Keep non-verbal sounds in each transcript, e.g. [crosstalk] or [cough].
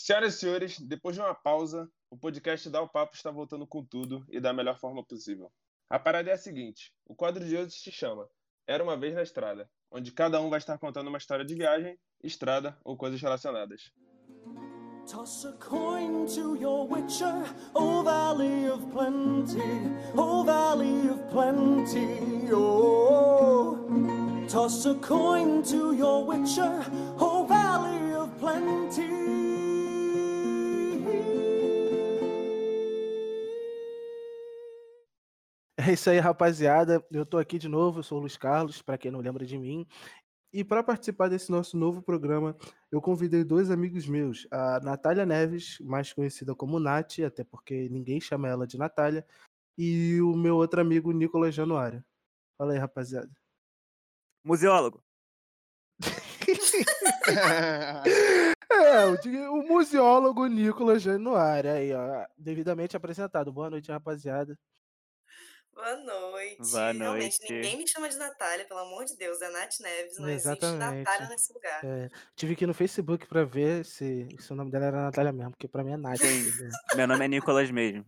Senhoras e senhores, depois de uma pausa, o podcast Dá o Papo está voltando com tudo e da melhor forma possível. A parada é a seguinte: o quadro de hoje se chama Era uma vez na estrada, onde cada um vai estar contando uma história de viagem, estrada ou coisas relacionadas. Toss a coin to your witcher, O Valley of Plenty, O Valley of Plenty, oh. Toss a coin to your witcher, O Valley of Plenty. É isso aí, rapaziada. Eu tô aqui de novo, eu sou o Luiz Carlos, para quem não lembra de mim. E para participar desse nosso novo programa, eu convidei dois amigos meus, a Natália Neves, mais conhecida como Nath, até porque ninguém chama ela de Natália, e o meu outro amigo, Nicolas Januário. Fala aí, rapaziada. Museólogo. [laughs] é, o, o museólogo Nicolas Januário, aí, ó, devidamente apresentado. Boa noite, rapaziada. Boa noite. Boa Realmente, noite. ninguém me chama de Natália, pelo amor de Deus. É Nath Neves, não existe Exatamente. Natália nesse lugar. É, tive que ir no Facebook pra ver se, se o nome dela era Natália mesmo, porque pra mim é Nath. Entendeu? Meu nome é Nicolas mesmo.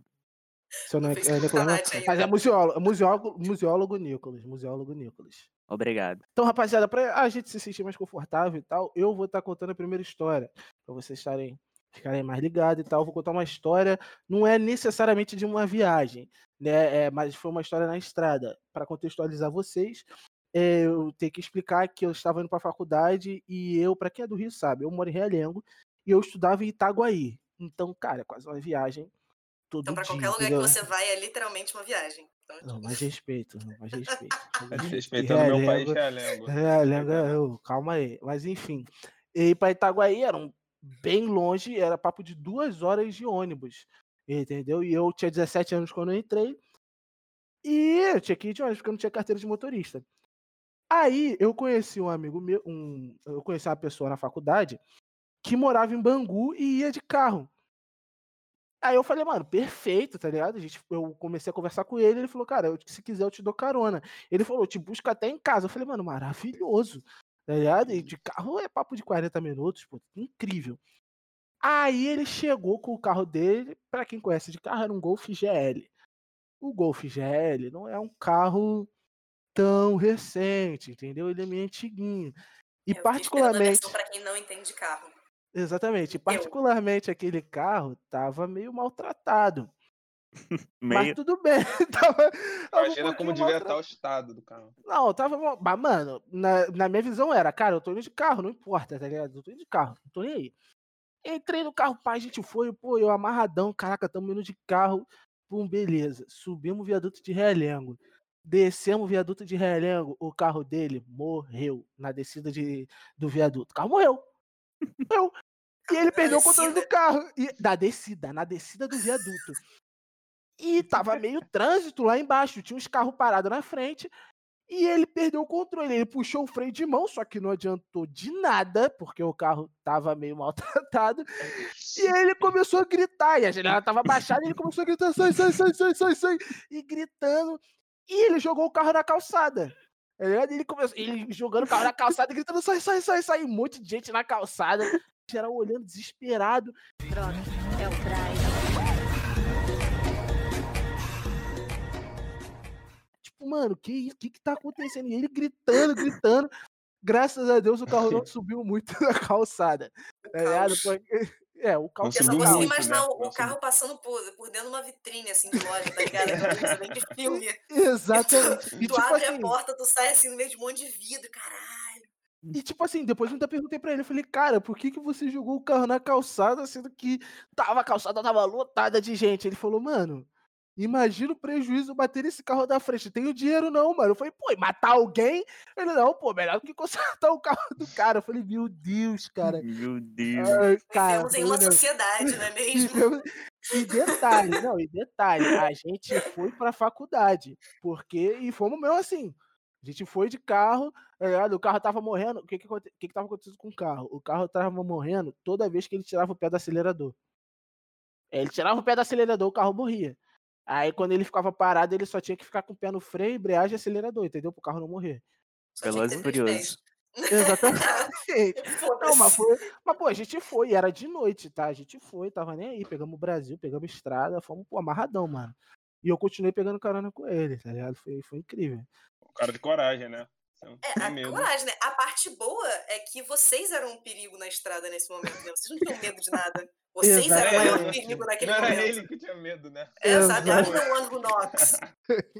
Seu nome No é Facebook Nicolas, tá ainda. Mas é museólogo, museólogo, museólogo Nicolas, museólogo Nicolas. Obrigado. Então, rapaziada, pra a gente se sentir mais confortável e tal, eu vou estar contando a primeira história, pra vocês estarem ficarem mais ligados e tal. Vou contar uma história, não é necessariamente de uma viagem, né? É, mas foi uma história na estrada. Para contextualizar vocês, é, eu tenho que explicar que eu estava indo para a faculdade e eu, para quem é do Rio sabe, eu moro em Realengo e eu estudava em Itaguaí. Então, cara, é quase uma viagem todo Então, pra dia, qualquer lugar entendeu? que você vai, é literalmente uma viagem. Então, Não, mais respeito, não, mais respeito. [laughs] Respeitando meu país, Realengo- Realengo. é, eu, calma aí. Mas enfim. E para Itaguaí era um- bem longe, era papo de duas horas de ônibus. Entendeu? E eu tinha 17 anos quando eu entrei. E eu tinha que ir de ônibus, porque eu não tinha carteira de motorista. Aí eu conheci um amigo meu, um, eu conheci uma pessoa na faculdade que morava em Bangu e ia de carro. Aí eu falei, mano, perfeito, tá ligado? A gente, eu comecei a conversar com ele, ele falou, cara, eu- se quiser eu te dou carona. Ele falou, te busca até em casa. Eu falei, mano, maravilhoso. Tá ligado? E de carro é papo de 40 minutos, pô, incrível. Aí ele chegou com o carro dele, pra quem conhece de carro, era um Golf GL. O Golf GL não é um carro tão recente, entendeu? Ele é meio antiguinho. E eu particularmente, pra quem não entende de carro. exatamente, particularmente aquele carro tava meio maltratado. [laughs] Mas Meio. tudo bem. [laughs] tava, tava um Imagina como devia estar maltratado. o estado do carro. Não, tava. Mas, mano, na, na minha visão era, cara, eu tô indo de carro, não importa, tá ligado? Eu tô indo de carro, não tô nem aí. Entrei no carro, pai, a gente foi, pô, eu amarradão, caraca, tamo indo de carro. Pum, beleza. Subimos o viaduto de Realengo. Descemos o viaduto de Realengo, o carro dele morreu na descida de, do viaduto. O carro morreu. Morreu. E ele perdeu o controle do carro. E, da descida, na descida do viaduto. E tava meio trânsito lá embaixo. Tinha uns carros parados na frente. E ele perdeu o controle. Ele puxou o freio de mão, só que não adiantou de nada, porque o carro tava meio maltratado. E ele começou a gritar. E a janela tava baixada. E ele começou a gritar: sai, sai, sai, sai, sai, sai. E gritando. E ele jogou o carro na calçada. Tá? Ele começou, ele jogando o carro na calçada, gritando: sai, sai, sai, sai. Um monte de gente na calçada. Geral olhando desesperado. Droga, é o Brian. Mano, que isso? Que que tá acontecendo? E ele gritando, gritando. Graças a Deus o carro não [laughs] subiu muito [laughs] na calçada. Tá. Porque- [laughs] É, o carro Não Eu só consigo muito, imaginar né? o, o Não carro passando por, por dentro de uma vitrine, assim, de loja, tá ligado? Aquela de filme. Exatamente. E tu tipo abre assim, a porta, tu sai assim no meio de um monte de vidro, caralho. e tipo assim, depois eu ainda perguntei pra ele, eu falei, cara, por que, que você jogou o carro na calçada, sendo que tava, a calçada tava lotada de gente? Ele falou, mano, imagina o prejuízo bater esse carro da frente. Tenho dinheiro não, mano. Eu falei, pô, e matar alguém? Ele, não, pô, melhor do que consertar o carro do cara. Eu falei, meu Deus, cara. Meu Deus. Ai, cara, Vivemos em um uma negócio- sociedade, não é [laughs] mesmo? E detalhe, não, e detalhe, a gente foi pra faculdade, porque, e fomos mesmo assim, a gente foi de carro, tá o carro tava morrendo, o que que, o que que tava acontecendo com o carro? O carro tava morrendo toda vez que ele tirava o pé do acelerador. Ele tirava o pé do acelerador, o carro morria. Aí quando ele ficava parado, ele só tinha que ficar com o pé no freio, embreagem e acelerador, entendeu? Pro carro não morrer. Ter e pés. Exatamente. [laughs] Não, mas foi. Mas, pô, a gente foi, e era de noite, tá? A gente foi, tava nem aí. Pegamos o Brasil, pegamos estrada, fomos, pô, amarradão, mano. E eu continuei pegando carona com ele, tá ligado? Foi, foi incrível. Um cara de coragem, né? Não É, a coragem, né? A parte boa é que vocês eram um perigo na estrada nesse momento, né? Vocês não tinham medo de nada. Vocês eram o maior perigo naquele Não era momento. ele que tinha medo, né? É, sabe? Exato. The one who knocks.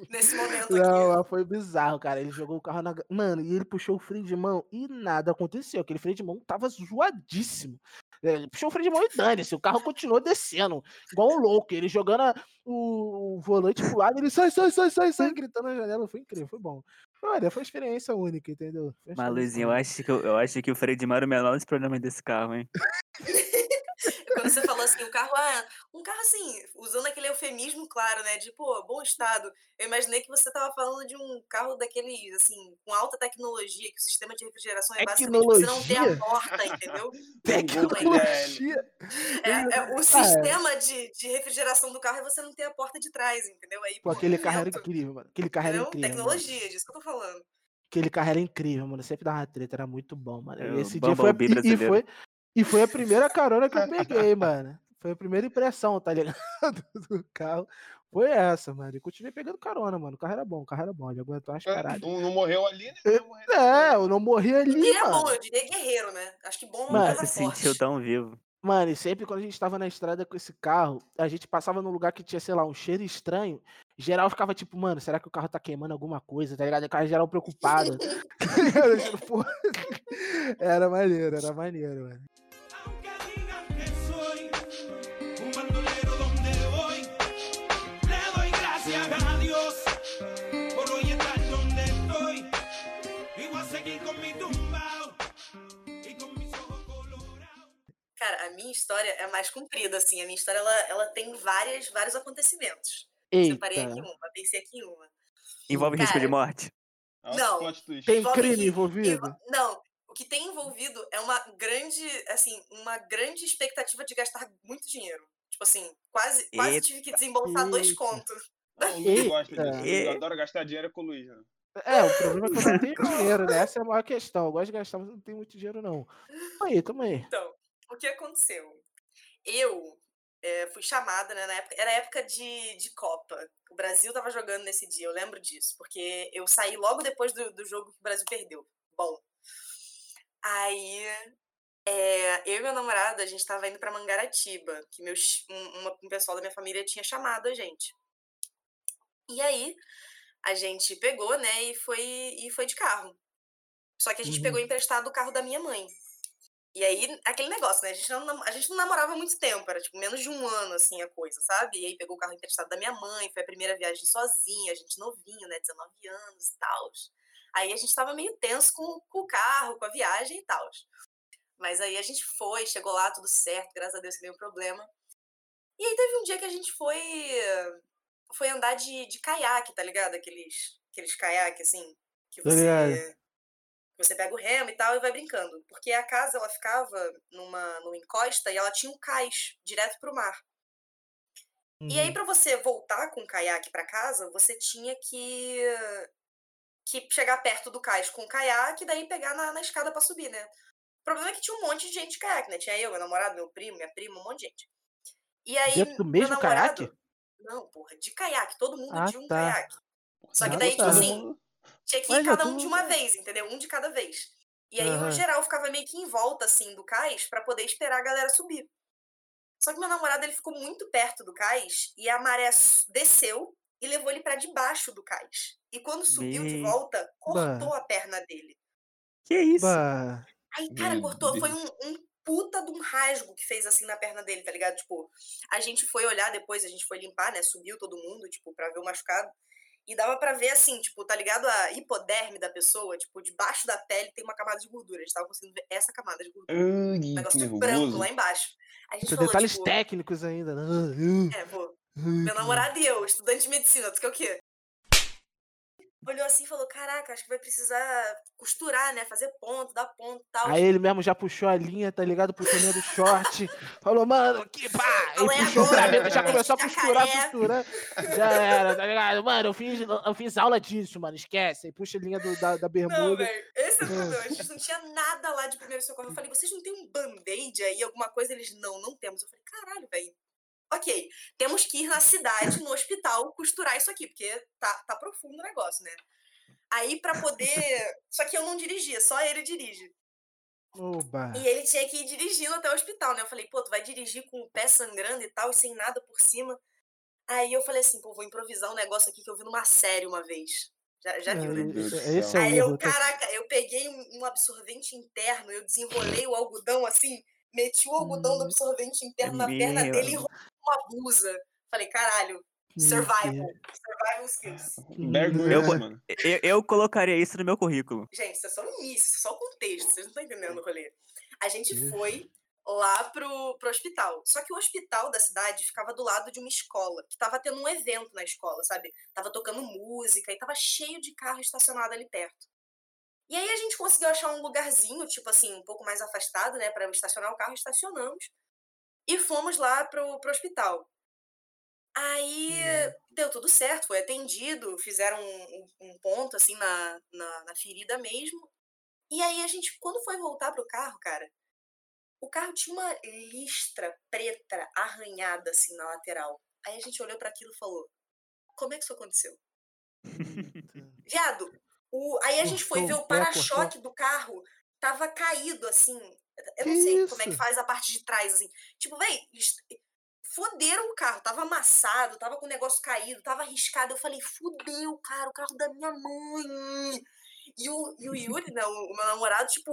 Nesse momento Não, aqui. foi bizarro, cara. Ele jogou o carro na. Mano, e ele puxou o freio de mão e nada aconteceu. Aquele freio de mão tava zoadíssimo. É, Ele puxou o freio de mão e dane-se. O carro continuou descendo, igual um louco. Ele jogando a- o, o volante pro lado, ele sai, sai, sai, sai, sai, gritando na janela. Foi incrível, foi bom. Olha, foi uma experiência única, entendeu? Mas, Luizinho, eu acho que, eu, eu acho que o freio de mão era o menor dos problemas desse carro, hein? [laughs] Quando você falou assim, o carro, ah, um carro assim, usando aquele eufemismo, claro, né? De, pô, bom estado. Eu imaginei que você tava falando de um carro daqueles, assim, com alta tecnologia, que o sistema de refrigeração é basicamente você não ter a porta, entendeu? [laughs] Um Tecnologia. É, é, o sistema de, de refrigeração do carro é você não ter a porta de trás, entendeu? Aí, Pô, aquele carro era incrível, mano. Aquele carro era entendeu? incrível. mano. Tecnologia, disso que eu tô falando. Aquele carro era incrível, mano. Sempre dava treta, era muito bom, mano. É, E esse dia foi a, Bumblebee e- e, foi, e foi a primeira carona que eu [laughs] peguei, mano. Foi a primeira impressão, tá ligado? [laughs] Do carro. Foi essa, mano. E continuei pegando carona, mano. O carro era bom, o carro era bom. Ele aguentou umas paradas. Não, não morreu ali, né? Não morreu É, eu não morri Eu ali, diria mano. bom, eu diria guerreiro, né? Acho que bom é Mano, Nunca coisa se sentiu tão vivo. Mano, e sempre quando a gente tava na estrada com esse carro, a gente passava num lugar que tinha, sei lá, um cheiro estranho. Geral ficava tipo, mano, será que o carro tá queimando alguma coisa, tá ligado? O cara geral preocupado. [laughs] Tá ligado? Tipo, era maneiro, era maneiro, mano. Cara, a minha história é mais comprida, assim. A minha história, ela, ela tem várias, vários acontecimentos. Eita, Separei aqui uma, pensei aqui em uma. Envolve risco de Cara, morte? Não. tem envolve crime ri- envolvido? envo- Não, o que tem envolvido é uma grande, assim, uma grande expectativa de gastar muito dinheiro. Tipo assim, quase, quase Eita. tive que desembolsar dois Eita. contos. O Luiz gosta Eita. disso. Ele adora gastar dinheiro com o Luiz, né? É, o problema é que eu não tenho dinheiro, né? Essa é a maior questão. Eu gosto de gastar, mas eu não tenho muito dinheiro, não. Aí, tamo aí. Então, o que aconteceu? Eu eh, fui chamada, né, na época, era época de, de Copa. O Brasil tava jogando nesse dia, eu lembro disso, porque eu saí logo depois do, do jogo que o Brasil perdeu. Bom, aí eh, eu e meu namorado, a gente tava indo pra Mangaratiba, que meus, um, um pessoal da minha família tinha chamado a gente. E aí, a gente pegou, né, e foi, e foi de carro. Só que a gente Uhum. pegou emprestado o carro da minha mãe. E aí, aquele negócio, né? A gente, não, a gente não namorava muito tempo, era tipo menos de um ano, assim, a coisa, sabe? E aí pegou o carro emprestado da minha mãe, foi a primeira viagem sozinha, a gente novinho, né? 19 anos e tal. Aí a gente tava meio tenso com, com o carro, com a viagem e tal. Mas aí a gente foi, chegou lá, tudo certo, graças a Deus sem nenhum problema. E aí teve um dia que a gente foi foi andar de, de caiaque, tá ligado? Aqueles, aqueles caiaques, assim, que você, você pega o remo e tal e vai brincando. Porque a casa, ela ficava numa, numa encosta e ela tinha um cais direto pro mar. E aí, Uhum. pra você voltar com o caiaque pra casa, você tinha que, que chegar perto do cais com o caiaque e daí pegar na, na escada pra subir, né? O problema é que tinha um monte de gente de caiaque, né? Tinha eu, meu namorado, meu primo, minha prima, um monte de gente. E aí, Dentro do mesmo namorado... caiaque? Não, porra, de caiaque, todo mundo Ah, de um tá. caiaque. Só que Ah, daí, tipo tá. assim, tinha que Mas ir já cada um de uma vez, entendeu? Um de cada vez. E aí Aham. o geral ficava meio que em volta, assim, do cais pra poder esperar a galera subir. Só que meu namorado, ele ficou muito perto do cais e a maré desceu e levou ele pra debaixo do cais. E quando subiu de volta, cortou Bah. a perna dele. Que isso? Bah, Aí, cara, Meu cortou. Foi Deus. um, um puta de um rasgo que fez assim na perna dele, tá ligado? Tipo, a gente foi olhar depois, a gente foi limpar, né? Subiu todo mundo, tipo, pra ver o machucado. E dava pra ver assim, tipo, tá ligado? A hipoderme da pessoa, tipo, debaixo da pele tem uma camada de gordura. A gente tava conseguindo ver essa camada de gordura. Um Ai, que negócio branco nervoso. lá embaixo. A gente falou, detalhes tipo, técnicos ainda. né? É, pô, meu namorado e eu, estudante de medicina, tu quer o quê? Olhou assim e falou: Caraca, acho que vai precisar costurar, né? Fazer ponto, dar ponto e tal. Aí ele mesmo já puxou a linha, tá ligado? Puxou a linha do short. falou, mano, [laughs] que pá! Não E é puxou agora, graveto, já né? começou a costurar, Jacaré. costurar. Já era, tá ligado? Mano, eu fiz, eu fiz aula disso, mano, esquece. Aí puxa a linha do- da, da Não, bermuda. velho, esse é o problema. A gente [laughs] não tinha nada lá de primeiro socorro. Eu falei, vocês não tem um band-aid aí, alguma coisa? Eles, não, não temos. Eu falei, caralho, velho. Ok, temos que ir na cidade, no hospital, costurar isso aqui, porque tá, tá profundo o negócio, né? Aí, pra poder. [laughs] Só que eu não dirigia, só ele dirige. Oba. E ele tinha que ir dirigindo até o hospital, né? Eu falei, pô, tu vai dirigir com o pé sangrando e tal, e sem nada por cima. Aí eu falei assim, pô, vou improvisar um negócio aqui que eu vi numa série uma vez. Já, já viu, né? É, Deus do é- Esse é o Aí erro. eu, caraca, eu peguei um, absorvente interno, eu desenrolei o algodão assim, meti o algodão do Hum. absorvente interno na perna Meu dele e uma blusa. Falei, caralho, survival. Survival skills. Mano. Eu, eu colocaria isso no meu currículo. Gente, isso é só o início, isso só o contexto, vocês não estão entendendo o rolê. A gente Deus. foi lá pro, pro hospital. Só que o hospital da cidade ficava do lado de uma escola, que tava tendo um evento na escola, sabe? Tava tocando música e tava cheio de carro estacionado ali perto. E aí a gente conseguiu achar um lugarzinho, tipo assim, um pouco mais afastado, né, para estacionar o carro, estacionamos e fomos lá pro, pro hospital. Aí deu tudo certo, foi atendido, fizeram um, um- ponto assim na, na, na ferida mesmo. E aí a gente, quando foi voltar pro carro, cara, o carro tinha uma listra preta arranhada assim na lateral. Aí a gente olhou para aquilo e falou: Como é que isso aconteceu? [laughs] Viado, o, aí a gente foi ver o para-choque do carro, tava caído assim. Eu não Que sei como é que isso? faz a parte de trás, assim. Tipo, véi, foderam o carro, tava amassado, tava com o negócio caído, tava arriscado. Eu falei, fudeu, cara, o carro da minha mãe. E o, e o Yuri, né, o, meu namorado, tipo,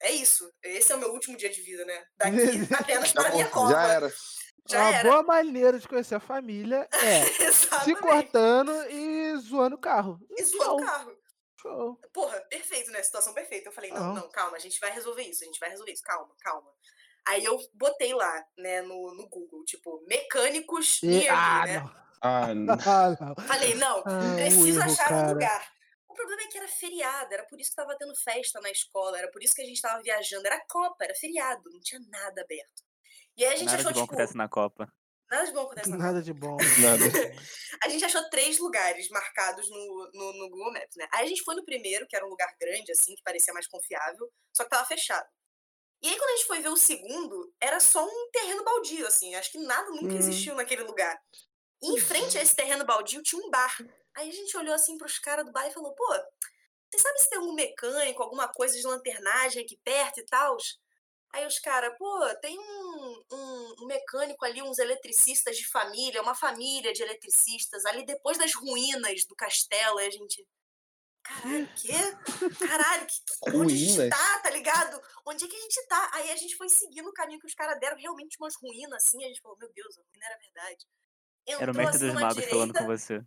é isso. Esse é o meu último dia de vida, né? Daqui [laughs] apenas para a minha Acabou, cova. já era. Já Uma era. boa maneira de conhecer a família [laughs] é se cortando e zoando o carro. E zoando o carro. Show. Porra, perfeito, né? Situação perfeita. Eu falei, não, não, calma, a gente vai resolver isso, a gente vai resolver isso, calma, calma. Aí eu botei lá, né, no, no Google, tipo, mecânicos E- ah, né? não. Ah, [laughs] não. Ah, não. Falei, não, Ah, preciso erro, achar um cara. lugar. O problema é que era feriado, era por isso que tava tendo festa na escola, era por isso que a gente tava viajando, era Copa, era feriado, não tinha nada aberto. E aí a gente Nada achou, de bom tipo, acontece na Copa. Nada de bom acontece na. Nada de bom. [laughs] Nada. [laughs] A gente achou três lugares marcados no, no, no Google Maps, né? Aí a gente foi no primeiro, que era um lugar grande, assim, que parecia mais confiável, só que tava fechado. E aí, quando a gente foi ver o segundo, era só um terreno baldio, assim. Acho que nada nunca Hum. existiu naquele lugar. E em frente a esse terreno baldio tinha um bar. Aí a gente olhou assim pros caras do bar e falou, pô, você sabe se tem algum mecânico, alguma coisa de lanternagem aqui perto e tal? Aí os caras, pô, tem um, um, mecânico ali, uns eletricistas de família, uma família de eletricistas, ali depois das ruínas do castelo. Aí a gente. Caralho, o quê? Caralho, que, que- onde a gente Ruínas? tá, tá ligado? Onde é que a gente tá? Aí a gente foi seguindo o caminho que os caras deram, realmente umas ruínas assim. A gente falou, meu Deus, a ruína era verdade. Era o Entrou mestre assim dos magos falando com direita, você.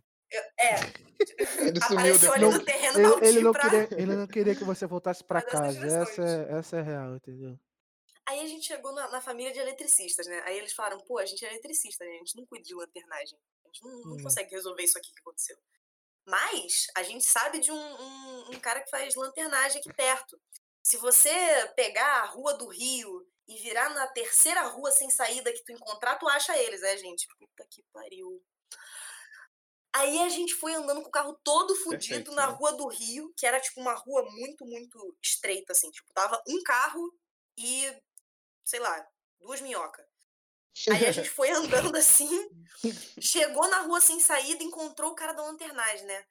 É, [laughs] Ele sumiu apareceu ali depois. no terreno Ele, ele não pra... queria, ele não queria que você voltasse [laughs] as casa. Essa é, essa é real, entendeu? Aí a gente chegou na, na família de eletricistas, né? Aí eles falaram, pô, a gente é eletricista, né? a gente não cuida de lanternagem. A gente não, não Hum. consegue resolver isso aqui que aconteceu. Mas a gente sabe de um, um, um cara que faz lanternagem aqui perto. Se você pegar a rua do Rio e virar na terceira rua sem saída que tu encontrar, tu acha eles, é, gente? Puta que pariu. Aí a gente foi andando com o carro todo fudido na né? rua do Rio, que era tipo uma rua muito, muito estreita, assim. Tipo, tava um carro e, sei lá, duas minhocas. Aí a gente [laughs] foi andando assim, chegou na rua sem saída, encontrou o cara da lanternagem, né?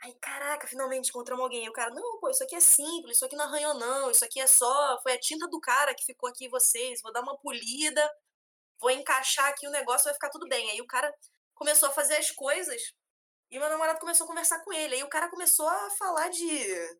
Aí, caraca, finalmente encontramos alguém. E o cara, não, pô, isso aqui é simples, isso aqui não arranhou, não. Isso aqui é só. Foi a tinta do cara que ficou aqui vocês. Vou dar uma polida, vou encaixar aqui o negócio, vai ficar tudo bem. Aí o cara começou a fazer as coisas e meu namorado começou a conversar com ele. Aí o cara começou a falar de.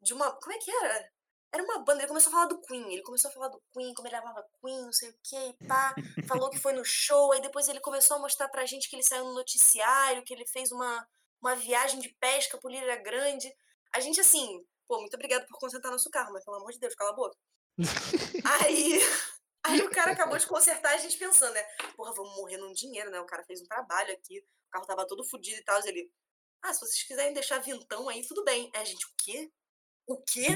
De uma. Como é que era? Era uma banda, ele começou a falar do Queen. Ele começou a falar do Queen, como ele amava Queen, não sei o que, pá. Falou que foi no show. Aí depois ele começou a mostrar pra gente que ele saiu no noticiário, que ele fez uma, uma viagem de pesca por Ilha Grande. A gente, assim, pô, muito obrigado por consertar nosso carro, mas pelo amor de Deus, cala a boca. aí, [laughs] aí o cara acabou de consertar, a gente pensando, né? Porra, vamos morrer num dinheiro, né? O cara fez um trabalho aqui, o carro tava todo fudido e tal. Ele, Ah, se vocês quiserem deixar vintão aí, tudo bem. Aí a gente, o quê? O quê?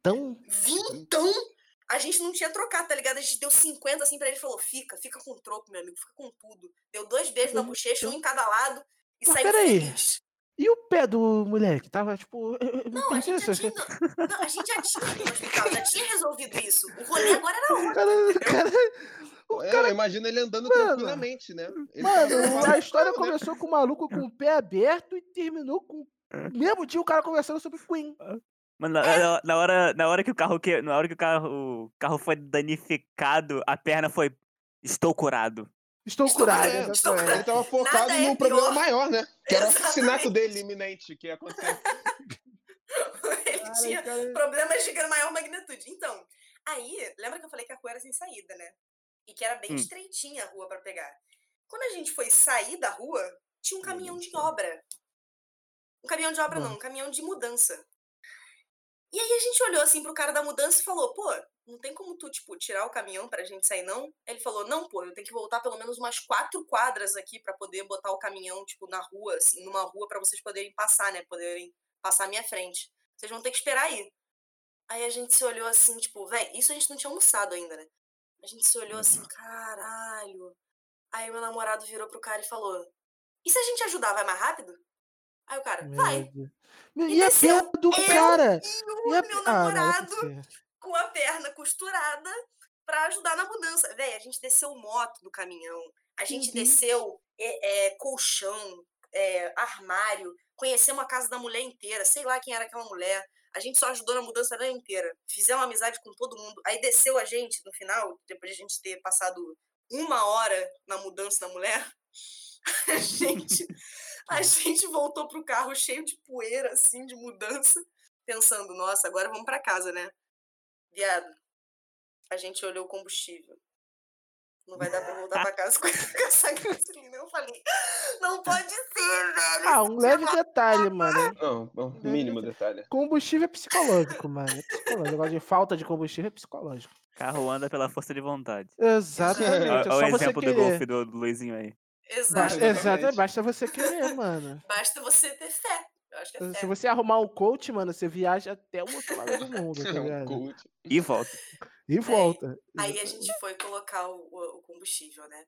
Então, Vintão? A gente não tinha trocado, tá ligado? A gente deu 50 assim pra ele e falou: fica, fica com troco, meu amigo, fica com tudo. Deu dois beijos na bochecha, um em cada lado e Mas saiu peraí. feliz. e o pé do moleque? Tava tipo. [laughs] Não, a gente já tinha. Não, a gente já tinha ido no hospital, já tinha resolvido isso. O rolê [laughs] agora era outro. Cara, cara, o É, cara eu imagino ele andando Mano, tranquilamente, né? Ele Mano, tava a história né? começou com o maluco com o pé aberto e terminou com. Mesmo dia o cara conversando sobre Queen. Mano, na, na- na hora, na hora que o carro que, na hora que o carro, o carro foi danificado, a perna foi estou curado. Estou Estou curado, curado, estou exatamente. Ele tava focado Nada é no problema pior. maior, né? [laughs] Que era o assassinato dele iminente que ia acontecer. [laughs] Ele Cara, tinha cara, problemas de maior magnitude. Então, aí, lembra que eu falei que a rua era sem saída, né? E que era bem Hum. estreitinha a rua pra pegar. Quando a gente foi sair da rua, tinha um caminhão de obra. Um caminhão de obra Hum. não, um caminhão de mudança. E aí a gente olhou assim pro cara da mudança e falou, pô, não tem como tu, tipo, tirar o caminhão pra gente sair, não? Ele falou, não, pô, eu tenho que voltar pelo menos umas quatro quadras aqui pra poder botar o caminhão, tipo, na rua, assim, numa rua pra vocês poderem passar, né? Poderem passar à minha frente. Vocês vão ter que esperar aí. Aí a gente se olhou assim, tipo, véi, isso a gente não tinha almoçado ainda, né? A gente se olhou assim, caralho. Aí meu namorado virou pro cara e falou: E se a gente ajudar, vai mais rápido? Aí o cara, meu vai. Deus. E E a perna do eu cara? E o E a... meu Ah, namorado possível. com a perna costurada pra ajudar na mudança. Véi, a gente desceu moto do caminhão. A gente Deus. desceu é, é, colchão, é, armário. Conhecemos a casa da mulher inteira. Sei lá quem era aquela mulher. A gente só ajudou na mudança dela inteira. Fizemos amizade com todo mundo. Aí desceu a gente no final, depois de a gente ter passado uma hora na mudança da mulher. [laughs] A gente, a gente voltou pro carro cheio de poeira, assim, de mudança, pensando, nossa, agora vamos pra casa, né? Viado, a gente olhou o combustível. Não vai dar pra voltar pra casa [laughs] com essa gasolina. Eu falei, não pode ser, velho. Ah, um dia leve detalhe, mano. Não, é um mínimo detalhe. Combustível é psicológico, mano. É psicológico. O negócio de falta de combustível é psicológico. Carro anda pela força de vontade. Exatamente. Olha É o exemplo do golfe do, do Luizinho aí. Basta, Exato. Exatamente. exatamente. Basta você querer, mano. [laughs] Basta você ter fé. Eu acho que é Se fé. você arrumar um coach, mano, você viaja até o outro lado do mundo, tá [laughs] É um. E volta. E volta. Aí a gente foi colocar o, o- o combustível, né?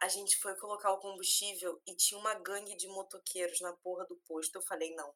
A gente foi colocar o combustível e tinha uma gangue de motoqueiros na porra do posto. Eu falei, não.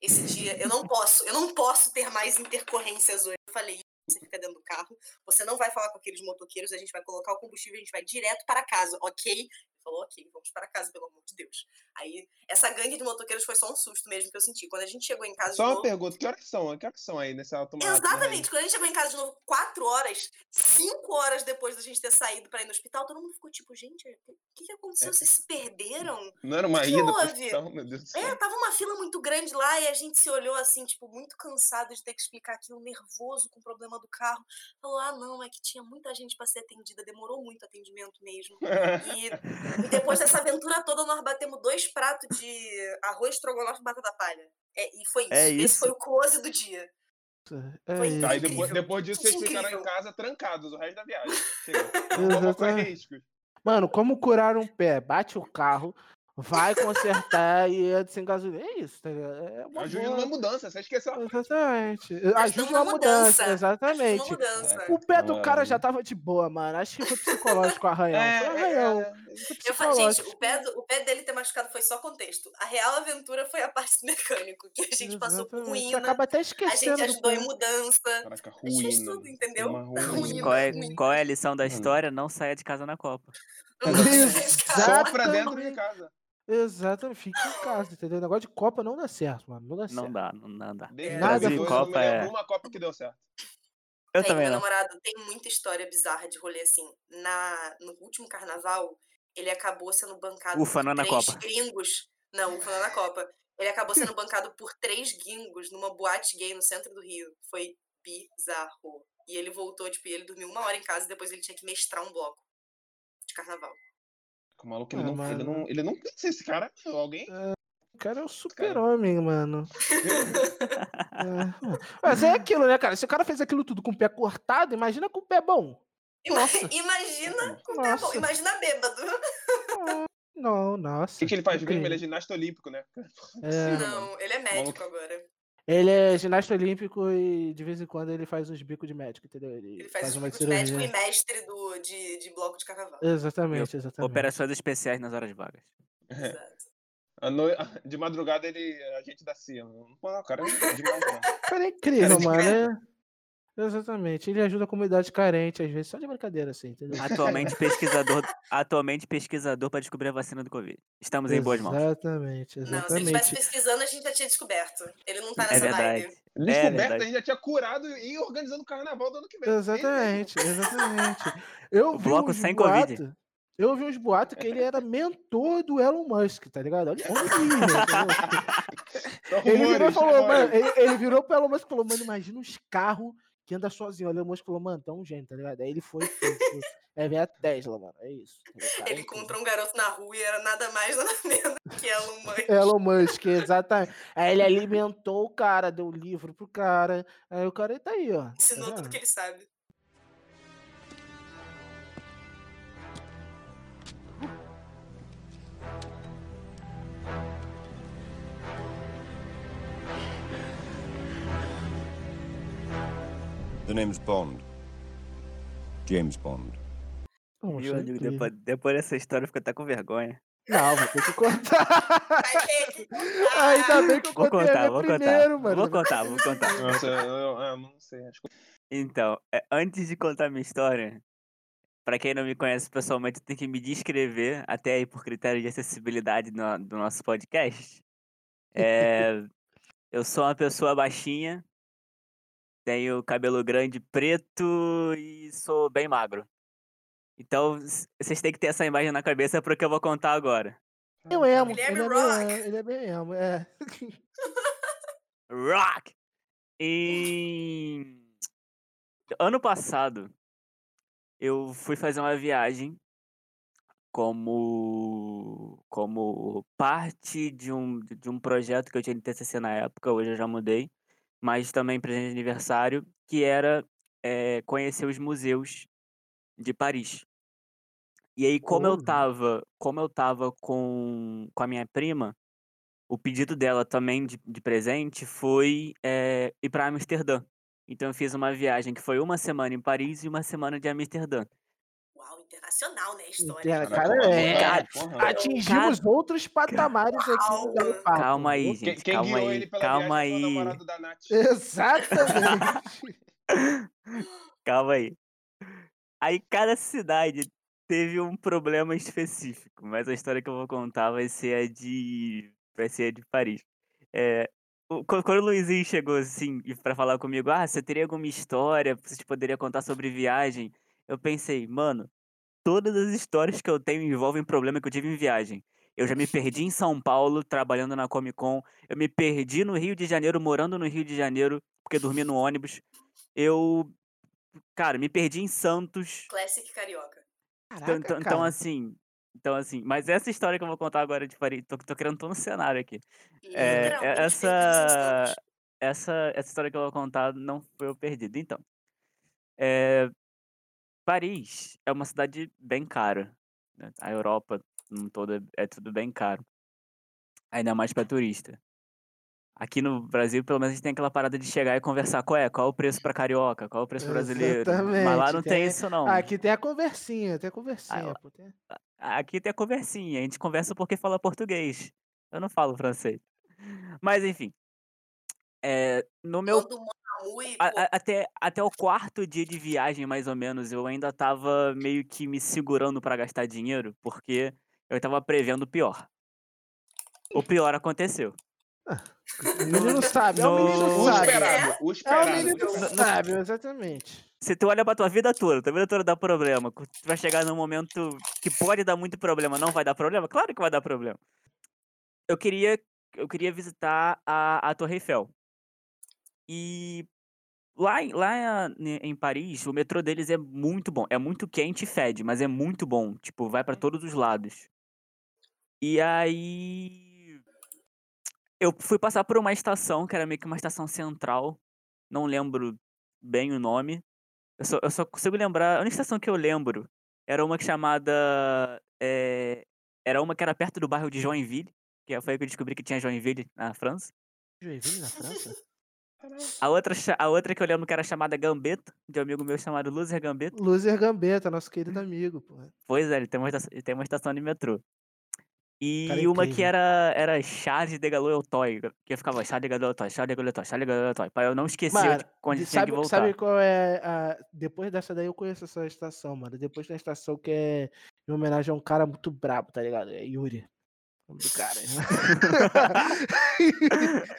Esse dia eu não posso, eu não posso ter mais intercorrências hoje. Eu falei, você fica dentro do carro, você não vai falar com aqueles motoqueiros, a gente vai colocar o combustível, a gente vai direto para casa, ok? Ele falou, ok, vamos para casa, pelo amor de Deus. Aí, essa gangue de motoqueiros foi só um susto mesmo que eu senti. Quando a gente chegou em casa Só de uma novo, pergunta, que horas são? Que horas são aí nessa automata? Exatamente. Quando a gente chegou em casa de novo, quatro horas, cinco horas depois da gente ter saído pra ir no hospital, todo mundo ficou tipo, gente, o que, que aconteceu? Vocês se perderam? Não era uma que ida hospital, meu Deus. É, tava uma fila muito grande lá e a gente se olhou assim, tipo, muito cansado de ter que explicar aquilo, nervoso com problema do carro. Falou, ah, não, é que tinha muita gente pra ser atendida, demorou muito o atendimento mesmo. E, e depois dessa [laughs] aventura toda, nós batemos dois pratos de arroz, estrogonofe e batata palha. É, e foi isso. É Esse isso. foi o close do dia. É Foi isso. Aí depois, depois disso vocês Incrível. ficaram em casa trancados o resto da viagem. [laughs] Riscos. Mano, como curar um pé? Bate o carro, vai consertar e é sem gasolina. É isso, tá ligado? É uma Ajude boa- numa mudança, você esqueceu. Exatamente. Ajuda Ajude uma uma mudança, mudança. Uma exatamente. mudança. O pé do cara já tava de boa, mano. Acho que foi psicológico o arranhão. É, foi é, arranhão. é. Foi Eu falei, gente, o pé, do- o pé dele ter machucado foi só contexto. A real aventura foi a parte do mecânico, que a gente passou por Exatamente. Você ruína, acaba até a esquecendo gente do ajudou em mudança. Caraca, A gente fez ruína. tudo, entendeu? Uma [laughs] ruína. Ruína. Qual é, ruim. qual é a lição da Hum. história? Não saia de casa na Copa. Só pra dentro de Exatamente. casa. Exatamente, fica em casa, entendeu? O negócio de Copa não dá certo, mano. Não dá certo. Não dá, não, não dá. Desde Nada 2012, eu não Copa é- uma Copa que deu certo. Eu também meu não. namorado tem muita história bizarra de rolê assim. Na, no último carnaval, ele acabou sendo bancado Ufa, por é na três Copa. gringos. Não, ufa, não é na Copa. Ele acabou sendo bancado por três gringos numa boate gay no centro do Rio. Foi bizarro. E ele voltou, tipo, e ele dormiu uma hora em casa e depois ele tinha que mestrar um bloco de carnaval. O maluco, ele, Ah, não, ele, mano. não, ele não pensa esse cara. Alguém. O cara é o super-homem, mano. [laughs] É. Mas é aquilo, né, cara? Se o cara fez aquilo tudo com o pé cortado, imagina com o pé bom. Nossa. [laughs] Imagina com o pé bom, Nossa. imagina bêbado. Não, O nossa. que, que ele faz mesmo? Ele é ginasta olímpico, né? É, Não, ele é médico agora. Ele é ginasta olímpico e de vez em quando ele faz uns bicos de médico, entendeu? Ele, Ele faz, uma faz de médico e mestre do, de, de bloco de carnaval. Exatamente, exatamente. Operações especiais nas horas vagas. Exato. [laughs] [laughs] De madrugada ele é agente da CIA. Não, Pô, o cara é demais, [laughs] mano. Cara, é incrível, de mano. É- Exatamente. Ele ajuda a comunidade carente, às vezes, só de brincadeira, assim, entendeu? Atualmente pesquisador, [laughs] atualmente pesquisador para descobrir a vacina do Covid. Estamos em boas mãos. Exatamente, Não, se ele exatamente. estivesse pesquisando, a gente já tinha descoberto. Ele não tá É nessa verdade. vibe. Descoberta, verdade. a gente já tinha curado e organizando o carnaval do ano que vem. Exatamente, exatamente. Eu O vi bloco uns sem Covid. boatos. Eu vi uns boatos que ele era mentor do Elon Musk, tá ligado? Olha olha o nível, entendeu? [laughs] Ele virou e falou, mano, ele, ele virou pro Elon Musk e falou, mano, imagina uns carros que anda sozinho. O Elon Musk falou, mano, tá um gênio, tá ligado? Aí ele foi e tipo, É ver a Tesla, mano. É isso. O cara é Ele incrível. encontrou um garoto na rua e era nada mais, [laughs] nada menos que Elon Musk. Elon Musk, exatamente. Aí ele alimentou o cara, deu livro pro cara. Aí o cara tá aí, ó. tá Ensinou tudo vendo? que ele sabe. The name's Bond. James Bond. Meu amigo, depois, depois dessa história eu fico até com vergonha. Não, vou ter que contar. Vai ter que contar. Ainda bem que eu Vou contei contar, vou primeiro, contar. mano. Vou contar, vou contar. Nossa, eu, eu- eu não sei. Acho Então, é, antes de contar minha história, pra quem não me conhece pessoalmente, tem que me descrever, até aí por critério de acessibilidade no- do nosso podcast. É, [laughs] eu sou uma pessoa baixinha, tenho cabelo grande preto e sou bem magro. Então, vocês têm que ter essa imagem na cabeça pro que eu vou contar agora. Eu. Guilherme Ele é bem [laughs] Rock. emo. Ele é bem emo, é. Rock! Em... Ano passado, eu fui fazer uma viagem como como parte de um, de um projeto que eu tinha de TCC na época, hoje eu já mudei, mas também presente de aniversário, que era eh, conhecer os museus de Paris. E aí, como eu tava, como eu tava com, com a minha prima, o pedido dela também de, de presente foi eh, ir para Amsterdã. Então eu fiz uma viagem que foi uma semana em Paris e uma semana de Amsterdã. Internacional, né? A história. Cara, é. cara, porra. Atingimos outros patamares aqui no. Galo Papo. Calma aí, gente, quem calma guiou aí, ele pela calma aí, namorado da Nath. [laughs] Exatamente. [laughs] calma aí. Aí cada cidade teve um problema específico, mas a história que eu vou contar vai ser a de, vai ser a de Paris. É, quando, o Luizinho chegou assim pra falar comigo, ah, você teria alguma história, que você poderia contar sobre viagem? Eu pensei, mano, todas as histórias que eu tenho envolvem problema que eu tive em viagem. Eu já me perdi em São Paulo trabalhando na Comic Con. Eu me perdi no Rio de Janeiro, morando no Rio de Janeiro, porque dormi no ônibus. Eu, cara, me perdi em Santos. Classic carioca. Então, Caraca, então, então, cara. assim, então assim, mas essa história que eu vou contar agora de Paris, tô, tô criando todo um cenário aqui. É, é- [laughs] essa, essa, essa história que eu vou contar não foi eu perdido. Então, é, Paris é uma cidade bem cara. né? A Europa todo é, é tudo bem caro. Ainda mais para turista. Aqui no Brasil, pelo menos, a gente tem aquela parada de chegar e conversar qual é, qual é o preço para carioca, qual é o preço brasileiro. Mas lá Exatamente, não tem tem- isso, não. Aqui tem a conversinha, tem a conversinha. Aqui tem a conversinha, a gente conversa porque fala português. Eu não falo francês. Mas enfim. É, no meu. A- a- até, até o quarto dia de viagem, mais ou menos, eu ainda tava meio que me segurando pra gastar dinheiro, porque eu tava prevendo o pior. O pior aconteceu. [laughs] O menino sabe, é o No- menino O sabe. esperado, o É menino sabe, exatamente. Se tu olha pra tua vida toda, tua vida toda dá problema, tu vai chegar num momento que pode dar muito problema, não vai dar problema? Claro que vai dar problema. Eu queria, eu queria visitar a, a Torre Eiffel. E lá, lá em- em Paris, o metrô deles é muito bom. É muito quente e fede, mas é muito bom. Tipo, vai pra todos os lados. E aí. Eu fui passar por uma estação, que era meio que uma estação central. Não lembro bem o nome. Eu só, eu só consigo lembrar. A única estação que eu lembro era uma chamada. eh, Era uma que era perto do bairro de Joinville, que foi aí que eu descobri que tinha Joinville na França. Joinville na França? A outra, a outra que eu lembro que era chamada Gambetta, de um amigo meu chamado Loser Gambetta. Loser Gambetta, nosso querido amigo, pô. Pois é, ele tem uma, ele tem uma estação de metrô. E Cara, é uma que era, era Charles de Gaulle au Toy, que ficava Charles de Gaulle au Toy, Charles de Gaulle au Toy, Charles de Gaulle au Toy, pra eu não esquecer Mano, de quando de- tinha sabe, que voltar. sabe qual é a. Depois dessa daí eu conheço essa estação, mano. Depois tem a estação que é em homenagem a um cara muito brabo, tá ligado? É Yuri. O do cara. [laughs]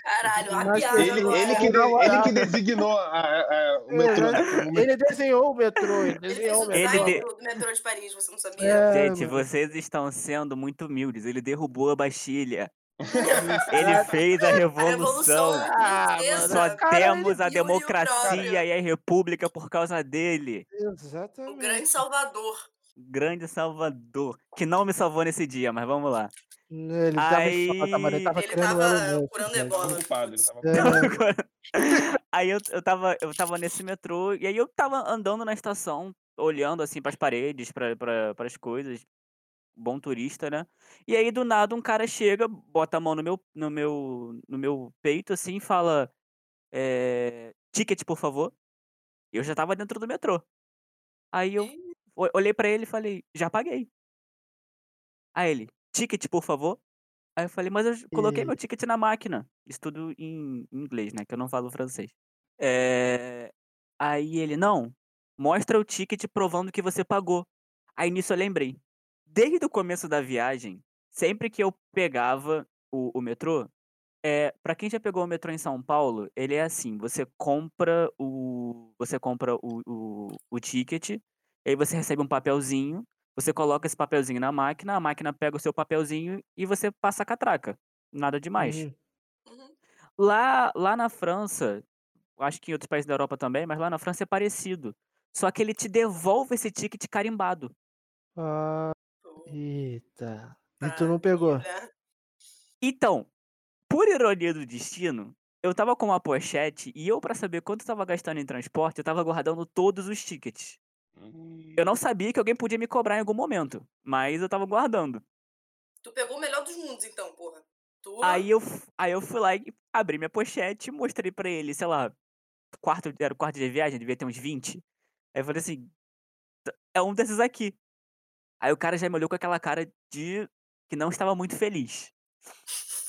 Caralho, uma Mas piada. Ele, ele, que, de- ele que designou a- a- o metrô, né? ele [laughs] desenhou o metrô, ele desenhou o o Ele design metrô. de- do, do metrô de Paris, você não sabia? É, Gente, mano. vocês estão sendo muito humildes. Ele derrubou a Bastilha. Ele fez a A revolução. revolução Ah, Só cara, temos a o democracia e a república por causa dele. O Exatamente. grande salvador. Grande Salvador. Que não me salvou nesse dia, mas vamos lá. Ele tava mano. Ele tava Ele curando velho. ebola. É, [laughs] aí eu, eu, tava, eu tava nesse metrô, e aí eu tava andando na estação, olhando assim pras paredes, pra, pra, pras coisas. Bom turista, né? E aí do nada um cara chega, bota a mão no meu, no meu, no meu peito assim e fala: é, Ticket, por favor. Eu já tava dentro do metrô. Aí eu olhei pra ele e falei: Já paguei. Aí ele: Ticket, por favor. Aí eu falei: Mas eu coloquei E- meu ticket na máquina. Isso tudo em inglês, né? Que eu não falo francês. É, Aí ele: Não, mostra o ticket provando que você pagou. Aí nisso eu lembrei. Desde o começo da viagem, sempre que eu pegava o, o metrô, é, para quem já pegou o metrô em São Paulo, ele é assim: você compra o, você compra o, o, o ticket, e aí você recebe um papelzinho, você coloca esse papelzinho na máquina, a máquina pega o seu papelzinho e você passa a catraca. Nada demais. Uhum. uhum. Lá, lá na França, acho que em outros países da Europa também, mas lá na França é parecido. Só que ele te devolve esse ticket carimbado. Ah, eita. E tu não pegou? Então, por ironia do destino, eu tava com uma pochete e eu, pra saber quanto eu tava gastando em transporte, eu tava guardando todos os tickets. Hum, Eu não sabia que alguém podia me cobrar em algum momento, mas eu tava guardando. Tu pegou o melhor dos mundos, então, porra. Tu, Aí eu, aí eu fui lá e abri minha pochete e mostrei pra ele, sei lá, quarto, era o quarto de viagem, devia ter uns 20. Aí eu falei assim, "T- é um desses aqui. Aí o cara já me olhou com aquela cara de que não estava muito feliz. [laughs]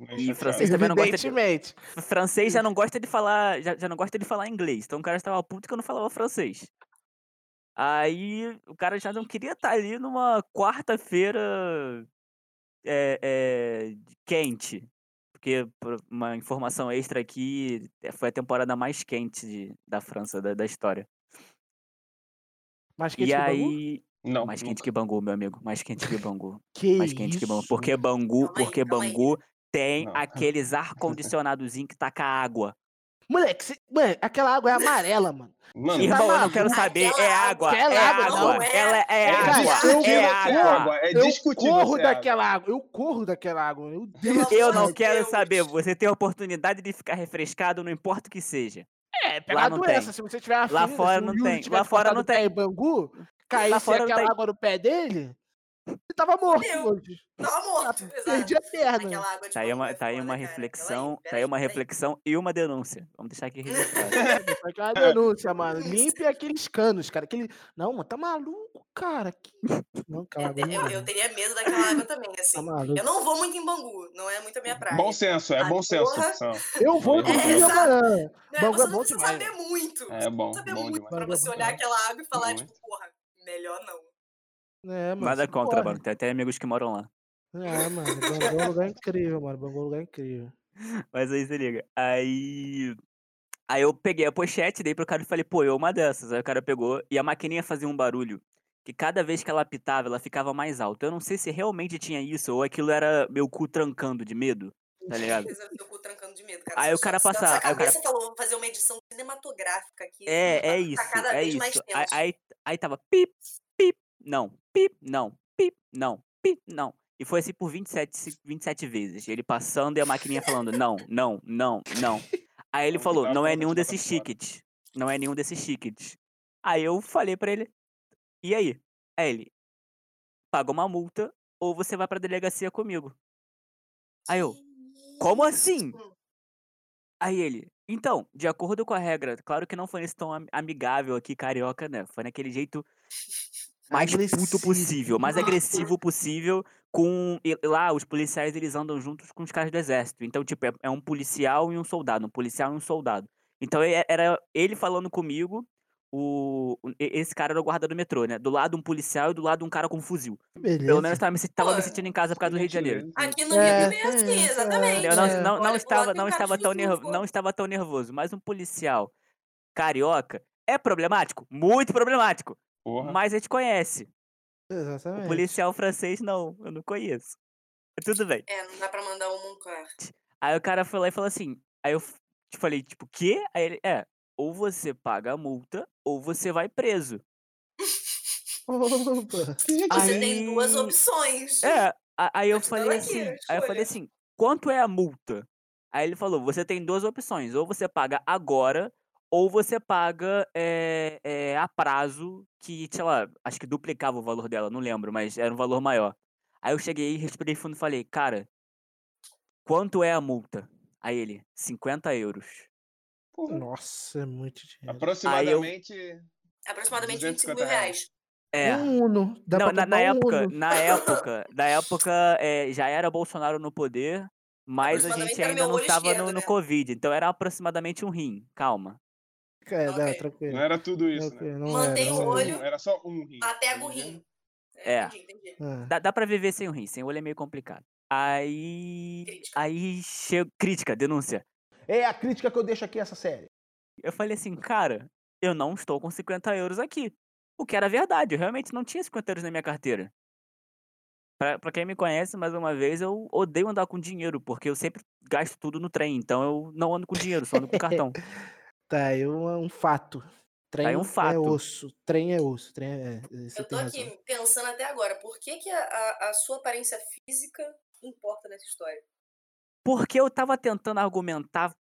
E chateado. francês também não gosta de, francês já não gosta de falar, já, já não gosta de falar inglês. Então o cara estava puto que eu não falava francês. Aí o cara já não queria estar ali numa quarta-feira é, é, quente. Porque por uma informação extra aqui, é, foi a temporada mais quente de- da França, da, da história. Mas que E Bangu? aí. Não, Mais quente nunca. que Bangu, meu amigo. Mais quente que Bangu. [laughs] Que Mais quente que Bangu. isso? Porque Bangu, porque. Bangu tem Não. aqueles ar-condicionadozinho que taca água. Moleque, cê- mano, aquela água é amarela, mano. Mano, tá Irmão, eu não quero saber. Aquela É água- água. É água água. não é- Ela é é água. discutível É água. água. É eu discutível corro ser água. daquela água. Eu corro daquela água. Meu Deus. Eu não de quero Deus. saber. Você tem a oportunidade de ficar refrescado, não importa o que seja. É, pegar Lá a não doença. tem. Se você tiver uma Lá fora não tem. Lá fora não tem. em Bangu, não aquela tem. água no pé dele, ele tava morto Fudeu. hoje. Tava morto, [laughs] Perdi a perna. Aquela água de Tá aí uma, é tá aí uma cara. reflexão. Peraí, Tá aí uma peraí. reflexão e uma denúncia. Vamos deixar aqui [laughs] registrado. É uma denúncia, mano. Limpe aqueles canos, cara. Aquele... Não, mano, tá maluco, cara. Que... Não, água Eu, não. eu teria medo daquela água também, Tá assim. maluco. Eu não vou muito em Bangu, não é muito a minha praia. Bom senso, é Ah, bom senso. Eu vou É, exato. amanhã. Né, Bangu você é bom precisa demais, saber muito. É você bom, saber bom muito demais. pra é você olhar aquela água e falar, tipo, porra, melhor não. É, mano. Nada contra, corre. mano. Tem até amigos que moram lá. É, mano. Bangu é um lugar incrível, mano. Bangu é um lugar incrível. [laughs] Mas aí se liga. Aí. Aí eu peguei a pochete, dei pro cara e falei, pô, eu uma dessas. Aí o cara pegou e a maquininha fazia um barulho. Que cada vez que ela apitava, ela ficava mais alta. Eu não sei se realmente tinha isso ou aquilo era meu cu trancando de medo. Tá [laughs] ligado? Certeza, eu fico trancando de medo, cara. Aí o cara se a aí o cara- cabeça falou, vou fazer uma edição cinematográfica aqui. É, é tá isso, cada é vez mais isso. Aí, tenso. aí, aí tava pip, pip, não, pip, não, pip, não, pip, não. E foi assim por 27, se- 27 vezes. Ele passando e a maquininha falando não, não, não, não. Aí ele falou, não é nenhum desses tickets. Não é nenhum desses tickets. Aí eu falei pra ele, e aí? Aí ele, paga uma multa ou você vai pra delegacia comigo. Aí eu, como assim? Aí ele, então, de acordo com a regra, claro que não foi nesse tom am- amigável aqui, carioca, né? Foi naquele jeito mais puto Agressivo. possível, mais agressivo possível, com e lá os policiais eles andam juntos com os caras do exército. Então, tipo, é, é um policial e um soldado, um policial e um soldado. Então era ele falando comigo, o esse cara era o guarda do metrô, né? Do lado um policial e do lado um cara com um fuzil. Beleza. Pelo menos tava me, tava me sentindo em casa por causa do Rio de Janeiro. Aqui no É, Rio também é assim, é, exatamente. Eu não, não, não pro estava, não, estava tão nervo, não estava tão nervoso, mas um policial carioca é problemático, muito problemático. Porra. Mas a gente conhece. O Exatamente. policial francês não, eu não conheço. Tudo bem. É, não dá pra mandar um Monclar. Aí o cara foi lá e falou assim. Aí eu falei, tipo, quê? Aí ele, é, ou você paga a multa, ou você vai preso. [laughs] Opa. [laughs] Você tem duas opções. É, a- aí eu falei aqui, assim, a aí eu falei assim, quanto é a multa? Aí ele falou, você tem duas opções, ou você paga agora, ou você paga é, é, a prazo, que, sei lá, acho que duplicava o valor dela, não lembro, mas era um valor maior. Aí eu cheguei, respirei fundo e falei, cara, quanto é a multa? Aí ele, 50 euros. Porra. Nossa, é muito dinheiro. Aproximadamente. Aproximadamente 25 250 mil reais. É. Um Uno. Dá Não, pra na, na comprar um época, Uno. na época, na época é, já era Bolsonaro no poder, mas a gente ainda não estava no, no né? Covid, então era aproximadamente um rim, calma. É, não, Ok. tranquilo. Não era tudo isso, né? não Mantém era, o não olho. Era só um rim. Até tá o rim. É. Entendi, entendi. Ah, Dá, dá pra viver sem o rim, sem o olho é meio complicado. Aí. Crítica. Aí chega. Crítica, denúncia. É a crítica que eu deixo aqui a essa série. Eu falei assim, cara, eu não estou com 50 euros aqui. O que era verdade, eu realmente não tinha 50 euros na minha carteira. Pra, pra quem me conhece, mais uma vez, eu odeio andar com dinheiro, porque eu sempre gasto tudo no trem, então eu não ando com dinheiro, só ando com cartão. [laughs] Tá aí um, um fato. Trem um é fato. osso. Trem é osso. Trem é. Você Eu tô tem aqui razão. pensando até agora, por que, que a, a- a sua aparência física importa nessa história? Porque eu tava tentando argumentar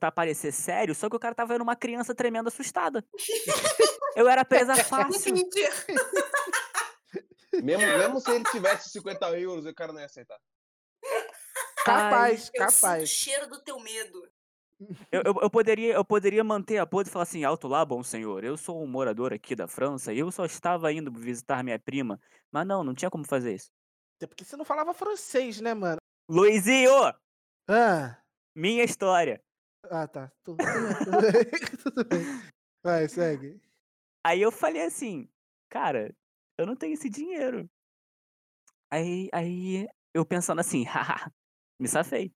pra parecer sério, só que o cara tava vendo uma criança tremendo assustada. Eu era presa [laughs] fácil. Mesmo, mesmo se ele tivesse 50 euros, o cara não ia aceitar. Capaz, Eu sinto o capaz. cheiro do teu medo. Eu, eu, eu poderia, eu poderia manter a pose e falar assim, alto lá, bom senhor, eu sou um morador aqui da França e eu só estava indo visitar minha prima. Mas não, não tinha como fazer isso. Até porque você não falava francês, né, mano? Luizinho, Ah, minha história. ah tá. Tudo bem. Tudo bem. Tudo bem. Vai, segue. Aí eu falei assim, cara, eu não tenho esse dinheiro. Aí, aí eu pensando assim, [laughs] haha, me safei.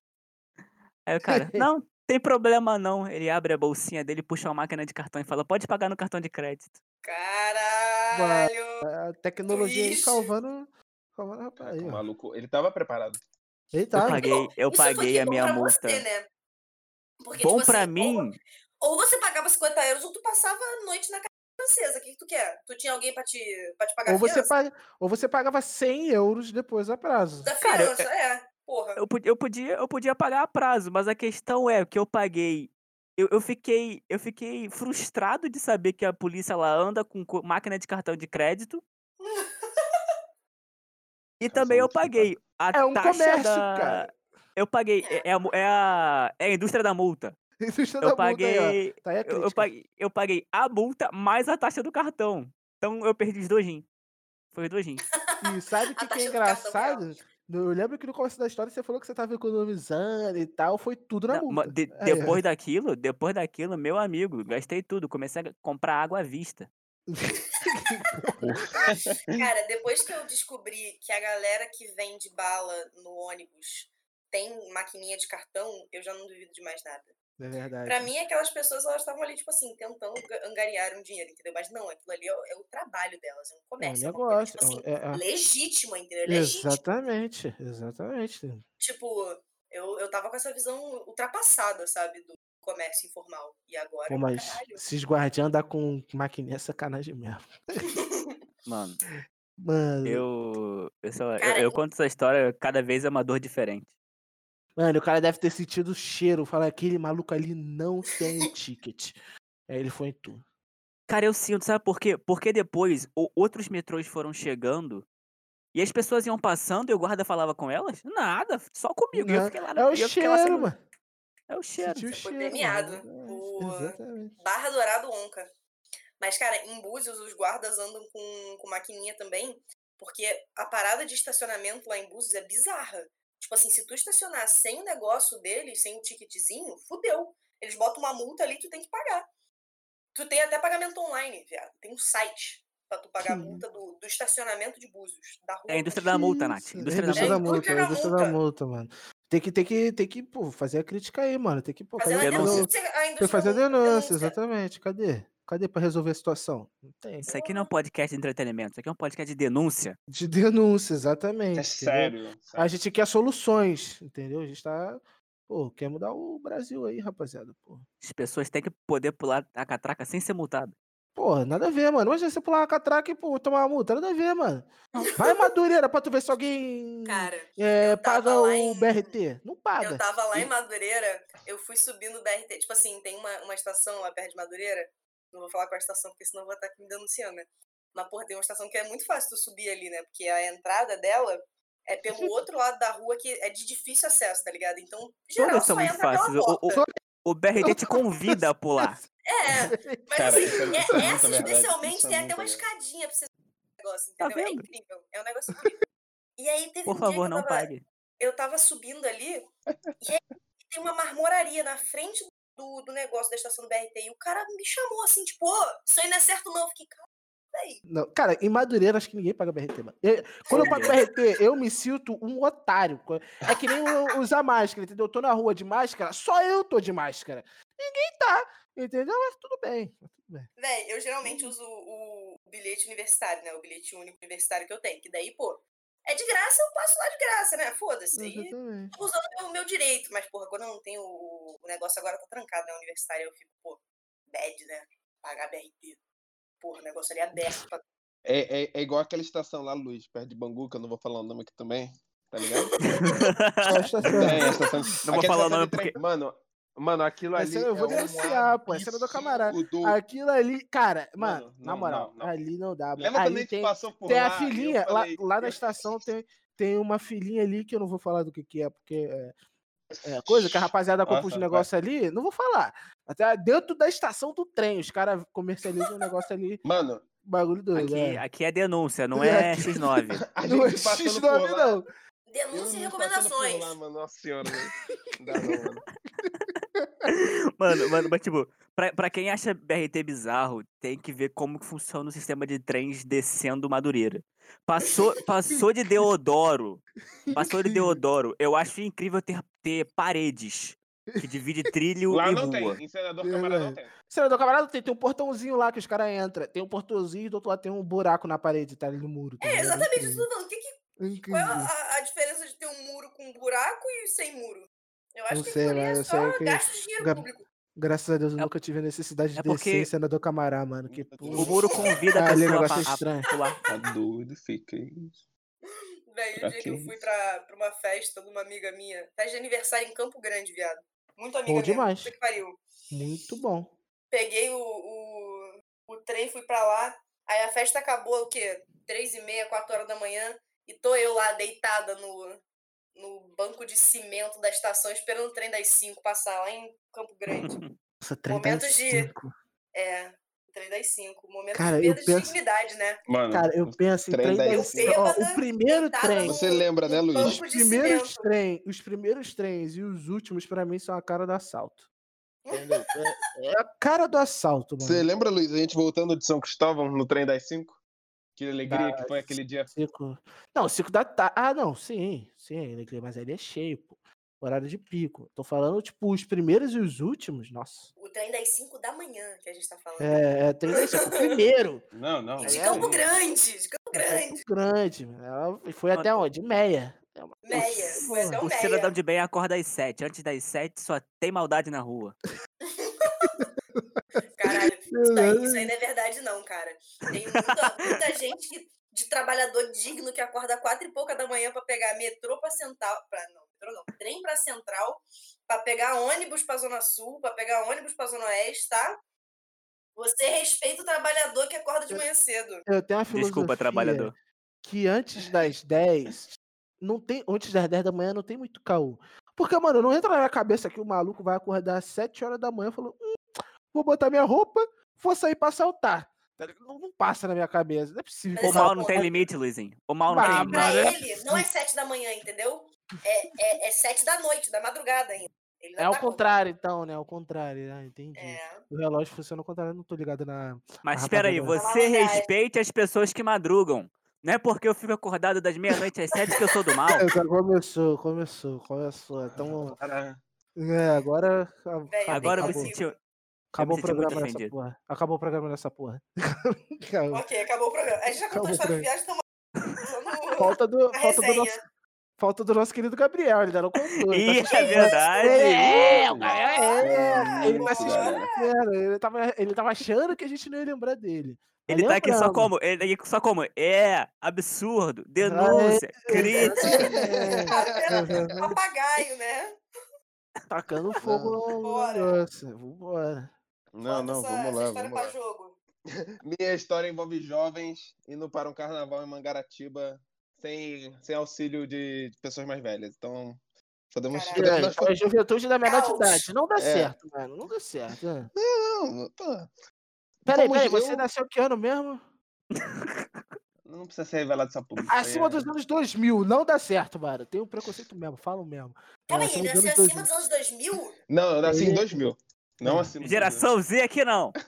Aí o cara, não, tem problema não. Ele abre a bolsinha dele, puxa uma máquina de cartão e fala, pode pagar no cartão de crédito. Caralho! A tecnologia aí salvando. Salvando o rapaz Caraca, aí, maluco, ele tava preparado. Ele Eu tá. paguei, eu Isso paguei a minha multa. Você, né? Porque, Bom tipo pra assim, mim, Ou, ou você pagava 50 euros ou tu passava a noite na casa francesa. O que, que tu quer? Tu tinha alguém pra te, pra te pagar Ou você, paga, ou você pagava 100 euros depois a prazo. Da Cara, eu- é. Porra. eu, eu podia, eu podia pagar a prazo, mas a questão é que eu paguei. Eu, eu fiquei, eu fiquei frustrado de saber que a polícia ela anda com co- máquina de cartão de crédito. E também eu paguei a É um taxa comércio, da... cara. Eu paguei, é, é a, é a, é a indústria da multa. [laughs] Indústria Eu da multa aí, ó. paguei, Tá aí a eu, eu paguei, eu paguei a multa mais a taxa do cartão. Então eu perdi os dois rins. Foi os dois rins. E sabe o [laughs] que, que é engraçado? Eu lembro que no começo da história você falou que você tava economizando e tal, foi tudo na multa. de- Aí, ó. depois daquilo, depois daquilo, meu amigo, gastei tudo. Comecei a comprar água à vista. [laughs] Cara, [laughs] depois que eu descobri que a galera que vende bala no ônibus tem maquininha de cartão, eu já não duvido de mais nada. É verdade. Pra mim, aquelas pessoas, elas estavam ali, tipo assim, tentando ga- angariar um dinheiro, entendeu? Mas não, aquilo ali é o, é o trabalho delas, é um É um comércio. É uma coisa, negócio. tipo assim, é um- é- é- legítima, entendeu? Legítima. Exatamente, exatamente. Tipo, eu, eu tava com essa visão ultrapassada, sabe, do comércio informal. E agora, Pô, mas caralho. esses guardiãs andar com maquininha é sacanagem mesmo. Mano, [laughs] Mano, eu. Eu, só, eu, eu conto essa história, cada vez é uma dor diferente. Mano, o cara deve ter sentido o cheiro. Falar, aquele maluco ali não tem o [laughs] ticket. Aí ele foi em tu. Cara, eu sinto, sabe por quê? Porque depois o- outros metrôs foram chegando E as pessoas iam passando e o guarda falava com elas? Nada, só comigo. E eu Não, fiquei lá É o eu cheiro, sem- mano. É o cheiro. Sentiu Foi cheiro. premiado. O- É, Exatamente. Barra Dourado Onca. Mas, cara, em Búzios os guardas andam com, com maquininha também, porque a parada de estacionamento lá em Búzios é bizarra. Tipo assim, se tu estacionar sem o negócio deles, sem o ticketzinho, fudeu. Eles botam uma multa ali e tu tem que pagar. Tu tem até pagamento online, viado. Tem um site pra tu pagar a Que multa do, do estacionamento de Búzios, da rua. É a indústria Que da multa, Nath. Indústria É da indústria da multa. multa. É da indústria da multa. multa, mano. Tem que, tem que, tem que pô, fazer a crítica aí, mano. Tem que pô, Fazer fazer, uma denúncia. denúncia, a tem que indústria fazer a da denúncia, exatamente. Cadê? Cadê pra resolver a situação? Não tem. Isso aqui não é um podcast de entretenimento, isso aqui é um podcast de denúncia. De denúncia, exatamente. É sério. A sério. gente quer soluções, entendeu? A gente tá. Pô, quer mudar o Brasil aí, rapaziada. Pô. As pessoas têm que poder pular a catraca sem ser multado. Porra, nada a ver, mano. Imagina você pular uma catraca e pô, tomar uma multa. Nada a ver, mano. [laughs] Vai Madureira pra tu ver se alguém Cara, é, paga o em- BRT. Não paga. Eu tava lá em Madureira, eu fui subindo o BRT. Tipo assim, tem uma, uma estação lá perto de Madureira. Não vou falar qual é a estação, porque senão eu vou estar aqui me denunciando, né? Mas, porra, tem uma estação que é muito fácil tu subir ali, né? Porque a entrada dela é pelo [laughs] outro lado da rua que é de difícil acesso, tá ligado? Então, geral, Todas são só muito entra pela fáceis. O, o, porta. o BRT te convida a pular. [laughs] É, mas Cara, assim, é- é- é essa verdade, especialmente é tem até uma verdade. escadinha pra você subir o negócio, Tá entendeu? é vendo? incrível. É um negócio incrível. E aí teve Por um dia favor, não tava, pague. eu tava subindo ali e aí tem uma marmoraria na frente do, do negócio da estação do BRT. E o cara me chamou assim, tipo, ô, isso aí não é certo não. Eu fiquei, cara, aí. Não, cara, em Madureira acho que ninguém paga BRT, mano. Eu- quando eu pago BRT, eu me sinto um otário. É que nem eu usar máscara, entendeu? Eu tô na rua de máscara, só eu tô de máscara. Ninguém tá, entendeu? Mas tudo bem. mas tudo bem. Véi, eu geralmente uso o, o bilhete universitário, né? O bilhete único universitário que eu tenho. Que daí, pô, é de graça, eu passo lá de graça, né? Foda-se. Tô usando o meu, meu direito. Mas, porra, quando eu não tenho o, o negócio agora tá trancado, né? Universitário, eu fico, pô, bad, né? Pagar BRT. Porra, o negócio ali é aberto pra É, é, é igual aquela estação lá, Luiz, perto de Bangu, que eu não vou falar o nome aqui também. Tá ligado? Só a estação. É, a estação. Não vou aquela falar o nome porque- Mano, mano, aquilo ali. Essa eu vou é um denunciar, pô, essa é do camarada. absurdo. Aquilo ali, cara, mano, Mano, na não, moral, não, não. ali não dá. mano. Lembra Ali tem, passou por tem lá? a filhinha, lá, falei, lá na estação tem, tem uma filhinha ali que eu não vou falar do que, que é, porque é, é coisa que a rapaziada compra os negócios ali, não vou falar. Até dentro da estação do trem, os caras comercializam um negócio ali, Mano, bagulho doido. Aqui, é. aqui é denúncia, não É, é aqui- X9. [laughs] [laughs] a Não é gente passando X9 por lá. não. denúncia e recomendações. lá, mano. Nossa senhora. Não dá não, mano. [laughs] Mano, mano, mas tipo, pra, pra quem acha BRT bizarro, tem que ver como que funciona o sistema de trens descendo Madureira. Passou, passou de Deodoro. Passou de. Deodoro. Eu acho incrível ter, ter paredes que divide trilho Lá e não rua. tem. Em Senador Camarada não tem. Senador camarada tem, tem um portãozinho lá que os caras entram. Tem um portãozinho e do outro lado tem um buraco na parede, tá ali no muro. tá É, exatamente isso Incrível. que eu tô falando. Que que, qual é a, a diferença de ter um muro com buraco e sem muro? Eu acho Não que sei, mas eu sei que gasto de dinheiro gra- público. Graças a Deus eu É- nunca tive a necessidade de é descer porque- em Senador Camará, mano. Que, O muro convida a [laughs] Ah, ali é pessoa negócio a, a estranho. pular. [laughs] Tá doido, fica isso. Velho, o Pra dia que que eu fui pra, pra uma festa de uma amiga minha, festa de aniversário em Campo Grande, viado. Muito amiga Bom minha, demais. que pariu. Muito bom. Peguei o, o, o trem, fui pra lá, aí a festa acabou, o quê? Três e meia, quatro horas da manhã, e tô eu lá deitada no, no banco de cimento da estação, esperando o trem das cinco passar lá em Campo Grande. [laughs] Nossa, 35. Momentos de- É, o trem das cinco. Momento Cara, de eu perda de penso- dignidade, né? Mano, Cara, eu penso em trem trem da das esquerda. ó, O Bêbada, primeiro trem. Você lembra, né, Luiz? Os de primeiros trem, os primeiros trens e os últimos, pra mim, são a cara do assalto. É, é a cara do assalto, mano. Você lembra, Luiz, a gente voltando de São Cristóvão no trem das 5? Que alegria Da- que foi aquele dia. Cinco... Não, 5 da tarde. Ah, não, sim, sim, Alegria, mas ele é cheio, pô. Horário de pico. Tô falando, tipo, os primeiros e os últimos, nossa. O trem das cinco da manhã que a gente tá falando. É, é trem das cinco. Primeiro. Não, não. E de é, Campo é. Grande, de Campo Grande. Campo Grande. mano. Ela foi até onde? Meia. É Meia, foi até o O Meia. cidadão de bem acorda às sete. Antes das sete só tem maldade na rua. [laughs] Isso aí, isso aí não é verdade não, cara. Tem muita, muita gente de trabalhador digno que acorda quatro e pouca da manhã pra pegar metrô pra central, pra, não, metrô não, trem pra central, pra pegar ônibus pra zona sul, pra pegar ônibus pra zona oeste, tá? Você respeita o trabalhador que acorda de manhã cedo. Eu tenho uma filosofia. Desculpa, trabalhador. que antes das 10, não tem, antes das 10 da manhã não tem muito caô. Porque, mano, não entra na minha cabeça que o maluco vai acordar às 7 horas da manhã falando, hum, vou botar minha roupa, vou sair pra saltar. Tá? Não, não passa na minha cabeça, não é possível. Mas O mal não tem limite, Luizinho. O mal não Ah, tem mano, limite. Pra é ele, não é sete da manhã, entendeu? É, é, é sete da noite, da madrugada ainda. É ao tá contrário, então, né? Ao contrário, ah, entendi. É. O relógio funciona ao contrário, eu não tô ligado na. Mas espera aí, você respeite as pessoas que madrugam. Não é porque eu fico acordado das meia-noite às sete que eu sou do mal. [laughs] É, Começou, começou, começou. Então, é, agora. Véi, eu Agora eu me senti. Acabou o muito programa nessa porra. Acabou o programa nessa porra. [laughs] Ok, acabou o programa. A gente já contou a Acabou história de viagem, no- Falta do, falta, do nosso, falta do nosso querido Gabriel, ele não contou. ele Ih, tá é verdade. É, o Isso, Gabriel, é, ele tá isso, galera. inteiro, ele tava, ele tava achando que a gente não ia lembrar dele. Ele tá aqui só como? Ele tá aqui só como? É, absurdo, denúncia, crítica. É, Papagaio, né? tacando [laughs] fogo no- no Bora. negócio. Vambora. Não, não, essa, vamos lá, vamos lá. jogo. [laughs] Minha história envolve jovens indo para um carnaval em Mangaratiba sem, sem auxílio de pessoas mais velhas. Então, podemos. Caralho. podemos É, nós é juventude da menor idade. Não dá É. certo, mano. Não dá certo. é. Não, pô, Peraí, peraí, você eu- nasceu que ano mesmo? não precisa ser revelado essa público. Acima aí dos anos 2000, não dá certo, mano. Tem um preconceito mesmo, falo mesmo. Calma É, aí, acima ele dos nasceu anos acima 2000. dos anos 2000? é. Não, eu nasci em É. 2000. Não de Geração Z aqui não. [laughs]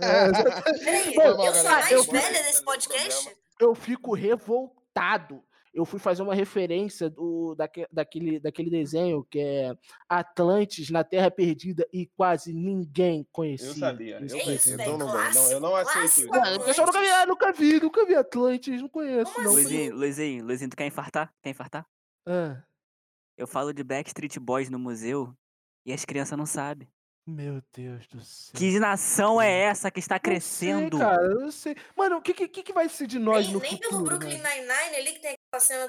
É. [laughs] Peraí, eu sou a mais Eu- velha eu- desse eu- podcast? eu fico revoltado. Eu fui fazer uma referência do, daque- daquele, daquele desenho que é Atlantis na Terra Perdida e quase ninguém conhecia. Eu sabia. Eu esse Que conheci. isso, desenho. Então não. Não, eu não aceito isso. pessoal nunca vi, ah, nunca vi, nunca vi Atlantis, não conheço, Como não. assim? Luizinho, Luizinho, Luizinho, tu quer infartar? Quer infartar? Ah, Eu falo de Backstreet Boys no museu e as crianças não sabem. Meu Deus do céu. Que nação é essa que está Não sei, crescendo? cara, eu não sei. Mano, o que, que, que vai ser de nós Nem, no nem futuro? pelo Brooklyn? Nine-Nine ali que tem aquela cena.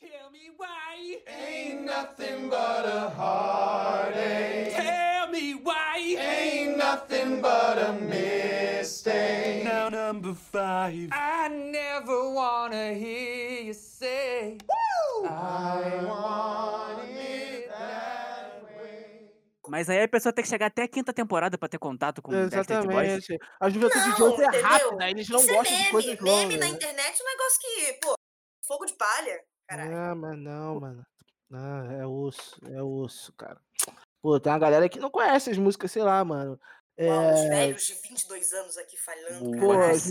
Tell me why ain't nothing but a heartache. Tell me why ain't nothing but a mistake. Now number five, I never wanna hear you say. I want. Mas aí a pessoa tem que chegar até a quinta temporada pra ter contato com. Exatamente. A juventude de hoje é entendeu? rápida, eles não Isso é gostam de meme. coisas Meme longas. na internet é um negócio que, pô, fogo de palha. Caralho. Ah, mas não, mano. Não, é osso, é osso, cara. Pô, tem uma galera que não conhece as músicas, sei lá, mano. Os É, velhos de 22 anos aqui falhando. pô, antigas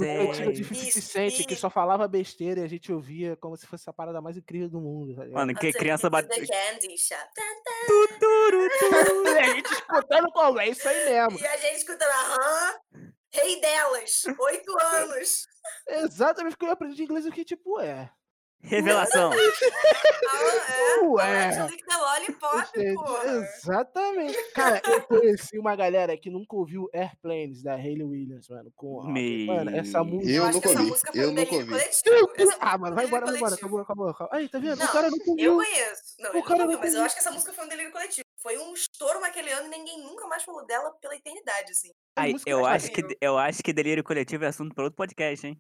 de 50 Isso, Cent, que só falava besteira e a gente ouvia como se fosse a parada mais incrível do mundo. tá? Mano, que criança piece of bate. the candy shop. Tan, tan. E a gente escutando como, é isso aí mesmo. E a gente escutando, aham, rei delas, oito [laughs] anos. Exatamente porque eu aprendi inglês o que, tipo, é. Revelação. Ah, é, Ué. Lollipop, porra. Exatamente. Cara, eu conheci uma galera que nunca ouviu Airplanes da Hayley Williams, mano. Com, mano, essa música. Eu acho nunca que essa ouvi, música foi eu um nunca delírio ouvi. Ah, mano, vai embora, vai embora. Acabou, acabou, acabou. Aí, tá vendo? Não, o cara nunca Eu ouviu. conheço. Não, O cara não ouviu, mas eu acho que essa música foi um delírio coletivo. Foi um estouro naquele ano e ninguém nunca mais falou dela pela eternidade, assim. A Aí, música eu é acho, que, eu acho que delírio coletivo é assunto para outro podcast, hein?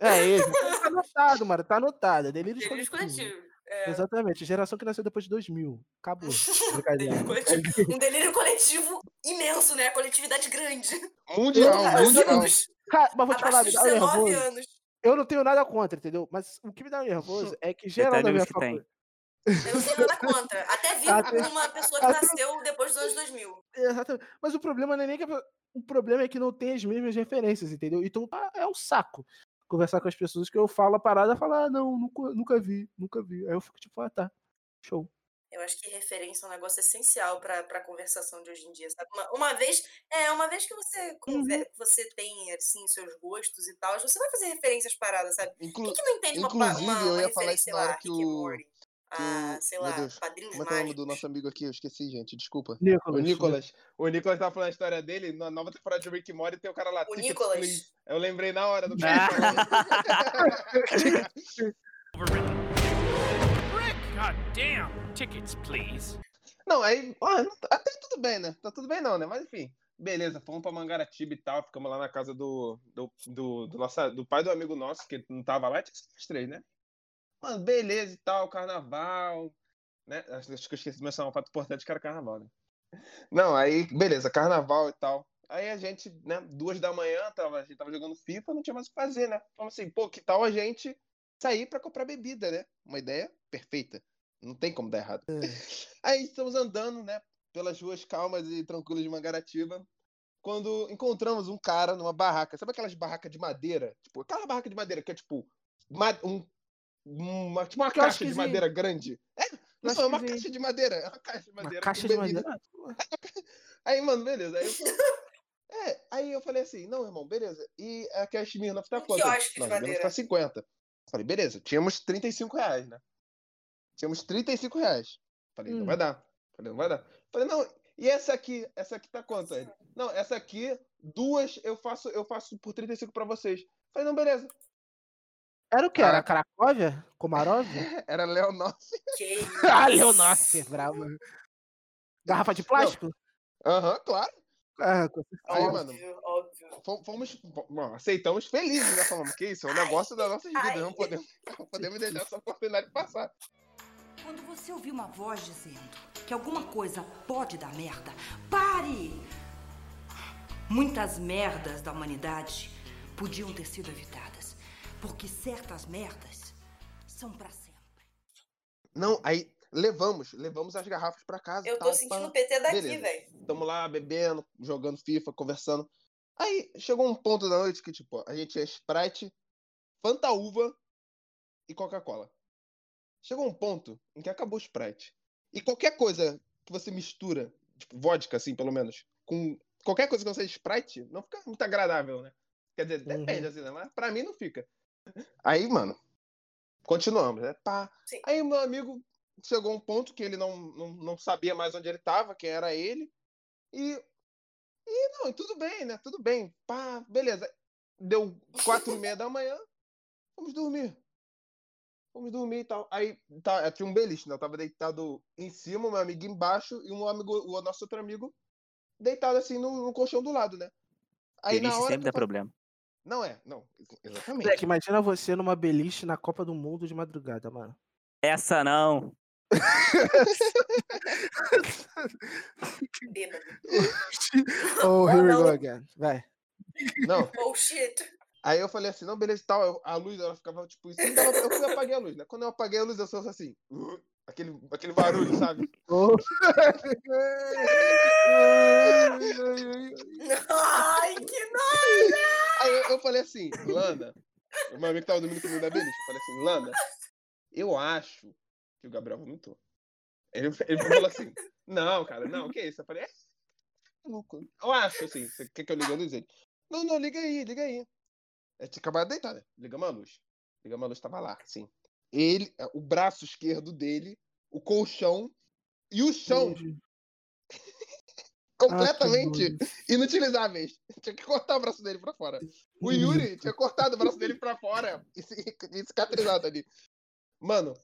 É isso. Tá anotado, mano. Tá anotado. É delírio coletivo. coletivo. É. Exatamente. Geração que nasceu depois de 2000. Acabou. [laughs] Delírio coletivo. Um delírio coletivo imenso, né? Coletividade grande. Mundial, mundial. Anos, Cara, mas vou te falar, me dá 19 nervoso. anos. Eu não tenho nada contra, entendeu? Mas o que me dá nervoso é que geral da minha amigos que tem. faculdade. Eu não tenho nada contra. [laughs] Até com uma pessoa que até- nasceu depois dos anos 2000. Exatamente. Mas o problema não é nem que. a- O problema é que não tem as mesmas referências, entendeu? Então é um saco conversar com as pessoas que eu falo a parada e falar, ah, não, nunca, nunca vi, nunca vi. Aí eu fico tipo, ah, tá. Show. Eu acho que referência é um negócio essencial pra, pra conversação de hoje em dia, sabe? Uma, uma vez, é, uma vez que você, conver, você tem, assim, seus gostos e tal, você vai fazer referências paradas, sabe? Inclu- Quem que não entende uma, inclusive, uma, eu uma ia falar isso na hora lá, que o- a, o- sei lá, Deus, Padrinhos Como é é o nome do nosso amigo aqui? Eu esqueci, gente. Desculpa. Nicolas. O Nicolas. O Nicolas tava falando a história dele. Na nova temporada de Rick and Morty tem o cara lá. O "Tickets, Nicolas. please." Eu lembrei na hora do [laughs] cara. Rick, god damn. Tickets, please. Não, aí, ó, até tudo bem, né? Tá tudo bem não, né? Mas enfim, beleza, fomos pra Mangaratiba e tal, ficamos lá na casa do, do, do, do, nossa, do pai do amigo nosso, que não tava lá, tinha que ser os três, né? Mano, beleza e tal, carnaval. Né? Acho acho que eu esqueci de mencionar um fato importante que era carnaval, né? Não, aí, beleza, carnaval e tal. Aí a gente, né, duas da manhã, tava, a gente tava jogando FIFA, não tinha mais o que fazer, né? Falamos assim, pô, que tal a gente sair pra comprar bebida, né? Uma ideia perfeita. Não tem como dar errado. [laughs] Aí estamos andando, né, pelas ruas calmas e tranquilas de Mangaratiba, quando encontramos um cara numa barraca. Sabe aquelas barracas de madeira? Tipo, aquela barraca de madeira que é tipo um, uma, tipo uma caixa de madeira grande. É, não, é uma caixa de madeira. É uma caixa de Uma madeira. caixa com de madeira. [laughs] Aí, mano, beleza. Aí eu, falei- [laughs] é, aí eu falei assim, não, irmão, beleza. E a Cash Smirnoff tá Um quanto? quiosque de Não, madeira. tá 50. Falei, beleza, tínhamos 35 reais, né? Tínhamos 35 reais. Falei, não Hum. vai dar. Falei, não vai dar. Falei, não, e essa aqui? Essa aqui tá quanto? Aí ele, Não, essa aqui, duas eu faço, eu faço por 35 pra vocês. Falei, não, beleza. Era o que? Era. Cracóvia? Komarov? [laughs] Era Leonor. Que [laughs] ah. Leonossi, bravo. Garrafa de plástico? Aham, claro. Ah, com Aí, Óbvio, mano, óbvio. fom- fomos, bom, aceitamos felizes, né? Falamos, que isso, é um negócio das nossas vidas, ai. não podemos, não podemos deixar essa oportunidade passar. Quando você ouvir uma voz dizendo que alguma coisa pode dar merda, pare! Muitas merdas da humanidade podiam ter sido evitadas, porque certas merdas são pra sempre. Não, aí levamos, levamos as garrafas pra casa. Eu tô sentindo o PT daqui, velho. Tamo lá bebendo, jogando FIFA, conversando. Aí chegou um ponto da noite que, tipo, a gente tinha Sprite, Fanta Uva e Coca-Cola. Chegou um ponto em que acabou o Sprite. E qualquer coisa que você mistura, tipo, vodka, assim, pelo menos, com qualquer coisa que não seja Sprite, não fica muito agradável, né? Quer dizer, Uhum. depende, assim, né? Mas pra mim não fica. Aí, mano, continuamos, né? Pá. Sim. Aí meu amigo chegou um ponto que ele não, não, não sabia mais onde ele tava, quem era ele. E, e não, e tudo bem, né? Tudo bem. Pá, beleza. Deu quatro e meia da manhã, vamos dormir. Vamos dormir e tal. Aí tá, tinha um beliche, né? Eu tava deitado em cima, meu amigo embaixo, e um amigo, o nosso outro amigo deitado assim no, no colchão do lado, né? Aí na Beliche hora. sempre eu dá fa- problema. Não é, não, exatamente. Moleque, imagina você numa beliche na Copa do Mundo de madrugada, mano. Essa não. [laughs] Oh, here we go again. Vai. Não, Oh, shit. Aí eu falei assim, não, beleza e tal. eu- a luz, ela ficava tipo isso. dava- Eu fui apaguei a luz, né? Quando eu apaguei a luz, eu sou assim. "Uh", aquele, aquele barulho, sabe? [laughs] Oh. [laughs] Ai, que nojo. Aí eu, eu falei assim, Lana, o meu amigo tava dormindo comigo da beliche. Eu falei assim, Lana, eu acho que o Gabriel vomitou. Ele, ele falou assim, não, cara, não, o que é isso? Eu falei, é, maluco. Eu acho, assim, você quer que eu ligue a luz? Ele, não, não, liga aí, liga aí. Eu tinha acabado de deitar, né? Ligamos a luz. Ligamos a luz, tava lá, assim. Ele, o braço esquerdo dele, o colchão e o chão completamente inutilizáveis. [laughs] Tinha que cortar o braço dele pra fora. O Yuri tinha cortado o braço dele pra fora e, e cicatrizado ali. Mano.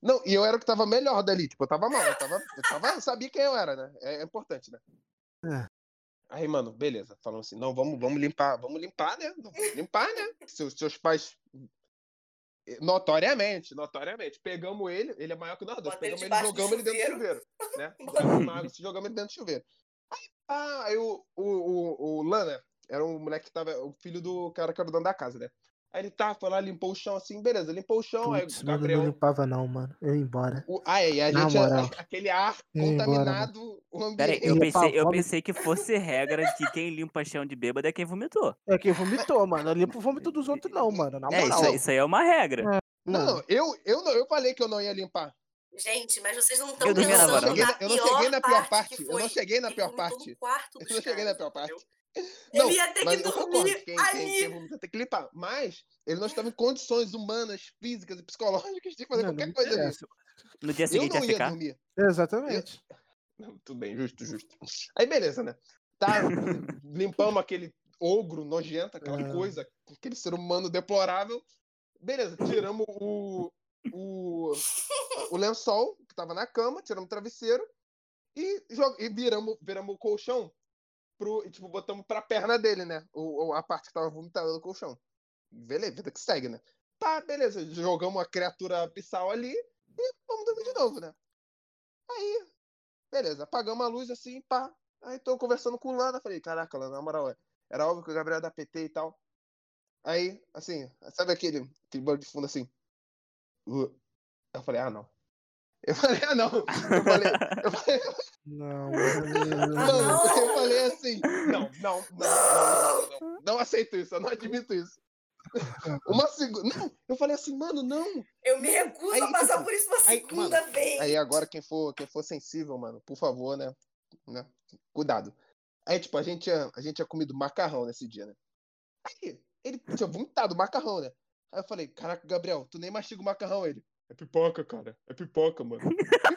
Não, e eu era o que tava melhor dali. Tipo, eu tava mal. Eu, tava, eu tava, sabia quem eu era, né? É, é importante, né? É. Aí, mano, beleza. Falando assim, não, vamos, vamos limpar, vamos limpar, né? Vamos limpar, né? Seus, seus pais. Notoriamente, notoriamente. Pegamos ele, ele é maior que nós dois. Pegamos ele, jogamos ele dentro do chuveiro. [laughs] Né? Jogamos jogamos ele dentro do chuveiro. Aí, pá, aí o, o, o, o Lana era um moleque que tava. O filho do cara que era o dono da casa, né? Aí ele tá, foi lá, limpou o chão assim, beleza, limpou o chão, aí Putz, o mano, eu Gabriel. não limpava não, mano. Eu ia embora. O, ai, a Na gente, moral. a- aquele ar Eu ia embora, contaminado, o ambiente. Pera aí, eu pensei, eu pensei que fosse regra de que quem limpa chão de bêbado é quem vomitou. É quem vomitou, mano. Eu limpo o vômito dos outros, não, mano. Na É, moral. isso, isso aí é uma regra. Não, eu, eu, não, eu falei que eu não ia limpar. Gente, mas vocês não estão Eu dormi na pensando varanda. na Eu não cheguei na pior parte. eu não cheguei na pior parte. Eu não cheguei na pior parte. Não, Ele ia ter mas que eu concordo, dormir quem, quem, ali. quem vomita tem que limpar. Mas ele não estava em condições humanas, físicas e psicológicas de fazer Não, não qualquer me coisa ali. interessa. No dia Eu seguinte não ia ficar. dormir. Exatamente. Não, tudo bem, justo, justo. Aí beleza, né? Tá, [laughs] limpamos aquele ogro nojento, aquela Ah. coisa, aquele ser humano deplorável. Beleza, tiramos o, o, o lençol que tava na cama, tiramos o travesseiro e, jo- e viramos, viramos o colchão pro, e, tipo, botamos pra perna dele, né? O, o- a parte que tava vomitada do colchão. Beleza, vida que segue, né? pá, beleza. Jogamos a criatura abissal ali e vamos dormir de novo, né? Aí, beleza, apagamos a luz assim, pá. Aí tô conversando com o Lana, falei, caraca, Lana, na moral, é, era óbvio que o Gabriel é da PT e tal. Aí, assim, sabe aquele, aquele de fundo assim? Eu falei, ah, não. Eu falei, ah, não. Eu falei, eu falei, não, ah, não, não, eu falei assim. Não, não, não, não, não, não aceito isso, eu não admito isso. [laughs] Uma segunda. Não, eu falei assim, mano, não. Eu me recuso aí, a passar tipo, por isso uma segunda mano, vez. Aí agora, quem for, quem for sensível, mano, por favor, né? né? Cuidado. Aí, tipo, a gente, tinha, a gente tinha comido macarrão nesse dia, né? Aí, ele tinha vomitado macarrão, né? Aí eu falei, caraca, Gabriel, tu nem mastiga o macarrão, ele. É pipoca, cara. É pipoca, mano. [laughs]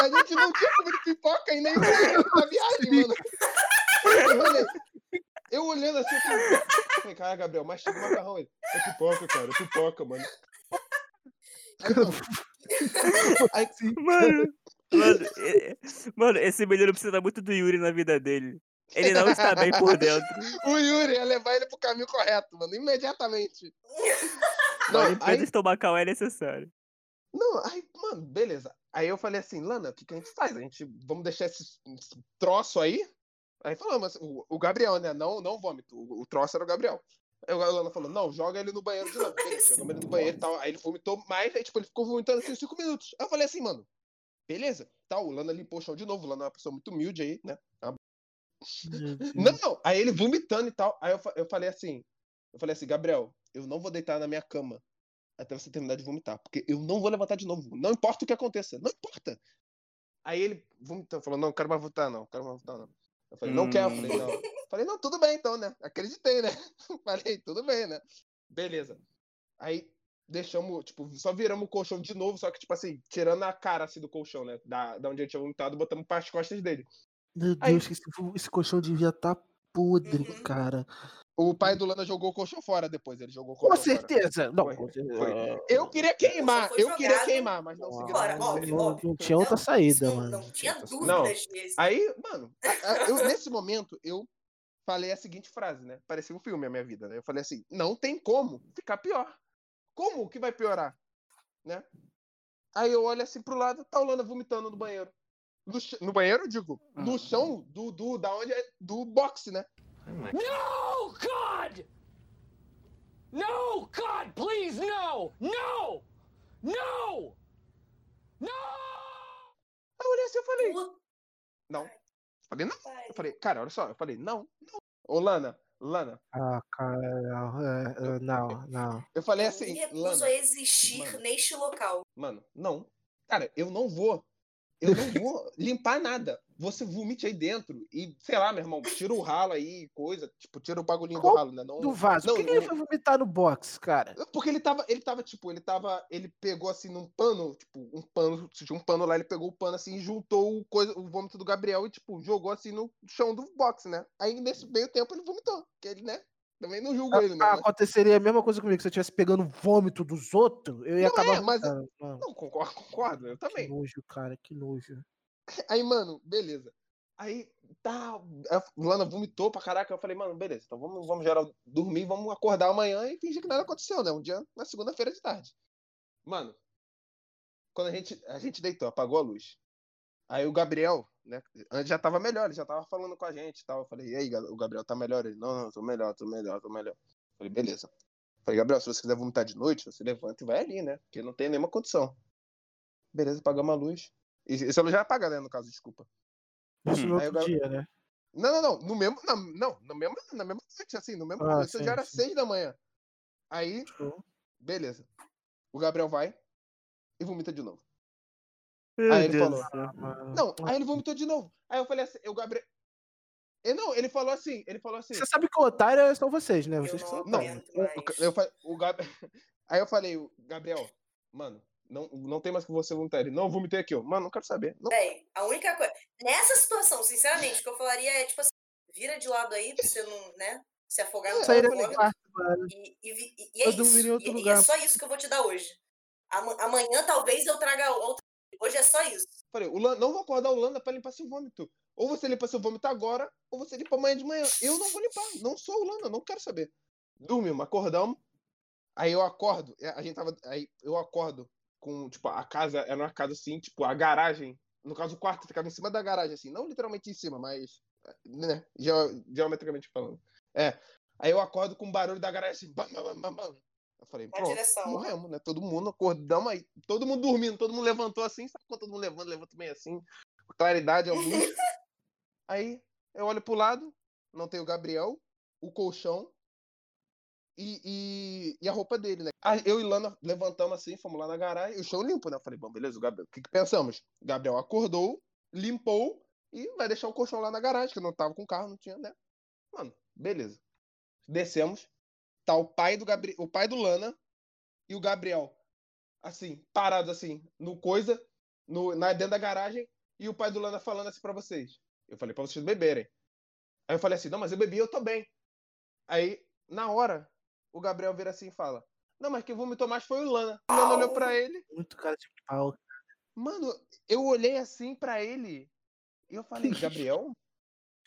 A gente não tinha comido pipoca em nenhum momento da viagem, mano. Eu falei, eu olhando assim, eu falei, cara, Gabriel, mastiga o macarrão, ele. É pipoca, cara, é pipoca, mano. Aí, mano, aí, Mano, mano, [laughs] é- mano, esse menino precisa muito do Yuri na vida dele. Ele não está bem por [laughs] dentro. o Yuri ia levar ele pro caminho correto, mano, imediatamente. Não, limpeza aí, estomacal é necessário. não, aí, mano, beleza. Aí eu falei assim, Lana, o que, que a gente faz? A gente, vamos deixar esse, esse troço aí? Aí falamos, o, o Gabriel, né? Não, não vômito, o, o troço era o Gabriel. Aí a Lana falou, não, joga ele no banheiro de novo. Beleza, [laughs] jogamos ele no banheiro e tal. Aí ele vomitou mais, aí tipo, ele ficou vomitando assim cinco minutos. Aí eu falei assim, mano, beleza. Tal, o Lana limpou o chão de novo, o Lana é uma pessoa muito humilde aí, né? Não, não. Aí ele vomitando e tal. Aí eu, eu falei assim, eu falei assim, Gabriel, eu não vou deitar na minha cama até você terminar de vomitar, porque eu não vou levantar de novo. Não importa o que aconteça, não importa. Aí ele vomitou, falou, não, quero mais vomitar, não, quero mais vomitar, não. Eu falei, não quero, eu falei, não. Eu falei, não, tudo bem então, né? Acreditei, né? [laughs] Falei, tudo bem, né? Beleza. Aí deixamos, tipo, só viramos o colchão de novo, só que, tipo assim, tirando a cara assim do colchão, né? Da, da onde ele tinha vomitado, botamos para as costas dele. Meu Aí- Deus, esse, esse colchão devia estar podre, Uhum. cara. O pai do Lana jogou o colchão fora depois, ele jogou o Com colchão fora. Não, com certeza. foi. Eu queria queimar, eu queria queimar, mas não segui fora, não, óbvio, não, óbvio. não tinha outra saída, Não, mano. não tinha Não. dúvidas disso. Aí, mano, eu, nesse momento, eu falei a seguinte frase, né? Parecia um filme a minha vida, né? Eu falei assim, não tem como ficar pior. Como que vai piorar? Né? Aí eu olho assim pro lado, tá o Lana vomitando no banheiro. No, ch- no banheiro, eu digo, no chão do, do, da onde é, do boxe, né? No, God! No, God, please, no! No! No! No! Aí eu olhei assim, eu falei, não. Falei, não. Eu falei, cara, olha só, eu falei, não, não. Ô, Lana, Lana, Ah, cara, não, é, é, não, não. eu falei Eu assim, me recuso Lana, a existir mano. neste local. Mano, não. Cara, eu não vou. Eu não [laughs] vou limpar nada. Você vomite aí dentro e, sei lá, meu irmão, tira o ralo aí, coisa. Tipo, tira o bagulhinho Qual do ralo, né? Não, Do vaso. não, Por que, que ele foi vomitar no box, cara? Porque ele tava, ele tava, tipo, ele tava. Ele pegou assim num pano, tipo, um pano, tinha um pano lá, ele pegou o pano assim juntou o, coisa, o vômito do Gabriel e, tipo, jogou assim no chão do box, né? Aí nesse meio tempo ele vomitou. Porque ele, né? Também não julgo ele, né? Ah, aconteceria a mesma coisa comigo. Se eu estivesse pegando vômito dos outros, eu ia Não, acabar é, mas- Não, concordo, concordo, eu que também. nojo, cara, que nojo. [laughs] Aí, mano, beleza. Aí, tá. A Lana vomitou pra caraca. Eu falei, mano, beleza. Então vamos, vamos geral dormir, vamos acordar amanhã e fingir que nada aconteceu, né? Um dia na segunda-feira de tarde. Mano, quando a gente, a gente deitou, apagou a luz. Aí o Gabriel, né? Antes já tava melhor, ele já tava falando com a gente e tal. Eu falei, e aí, o Gabriel tá melhor? Ele, não, não, tô melhor, tô melhor, tô melhor. Eu falei, beleza. Eu falei, Gabriel, se você quiser vomitar de noite, você levanta e vai ali, né? Porque não tem nenhuma condição. Beleza, apagamos a luz. Esse luz já é apagada, né, no caso, desculpa. Isso no outro dia, né? Não, não, não. No mesmo. Não, não no mesmo, na mesma noite, assim, no mesmo. Ah, isso sim, já era sim. seis da manhã. Aí, Show. beleza. O Gabriel vai e vomita de novo. Meu Aí ele Deus falou. Mano. Não, aí ele vomitou de novo. Aí eu falei assim, o Gabriel. E não, ele falou assim, ele falou assim. Você sabe que o otário são vocês, né? Eu Vocês que são não Não, otários. aguento o, mais. o- eu, fa- o Gab... [laughs] Aí eu falei, Gabriel, mano, não, não tem mais que você vomitar. Ele, não, eu vomitei aqui, ó. Mano, não quero saber. Não, a única coisa. Nessa situação, sinceramente, o que eu falaria é, tipo assim, vira de lado aí pra você não, né? Se afogar no É, do vômito. quarto, mano. E, e, e- e é Eu isso. em outro E- e, lugar. é só isso que eu vou te dar hoje. Ama- Amanhã talvez eu traga outro. Hoje é só isso. Falei, o Lan- não vou acordar o Landa pra limpar seu vômito. Ou você limpa seu vômito agora, ou você limpa amanhã de manhã. Eu não vou limpar, não sou o Landa, não quero saber. Dormimos, acordamos. Aí eu acordo, é, a gente tava. Aí eu acordo com, tipo, a casa era uma casa assim, tipo, a garagem. No caso, o quarto ficava em cima da garagem, assim, não literalmente em cima, mas. Né, geo- geometricamente falando. É. Aí eu acordo com o barulho da garagem assim, bam, bam, bam, bam. Eu falei, pronto, direção. morremos, né? Todo mundo acordamos aí, todo mundo dormindo, todo mundo levantou assim, sabe quando todo mundo levanta, levanta meio assim, claridade, [laughs] luz. aí eu olho pro lado, não tem o Gabriel, o colchão e, e, e a roupa dele, né? Eu e Lana levantamos assim, fomos lá na garagem, o chão limpo, né? Eu falei, bom, beleza, o Gabriel, o que, que pensamos? Gabriel acordou, limpou e vai deixar o colchão lá na garagem, que não tava com carro, não tinha, né? Mano, beleza. Descemos, tá o pai do Gabriel, o pai do Lana e o Gabriel, assim, parados assim, no coisa, no, na, dentro da garagem, e o pai do Lana falando assim pra vocês. Eu falei pra vocês beberem. Aí eu falei assim, não, mas eu bebi, eu tô bem. Aí, na hora, o Gabriel vira assim e fala, não, mas quem vomitou mais foi o Lana. O Lana olhou pra ele, Muito cara de pau. mano, eu olhei assim pra ele, e eu falei, Gabriel?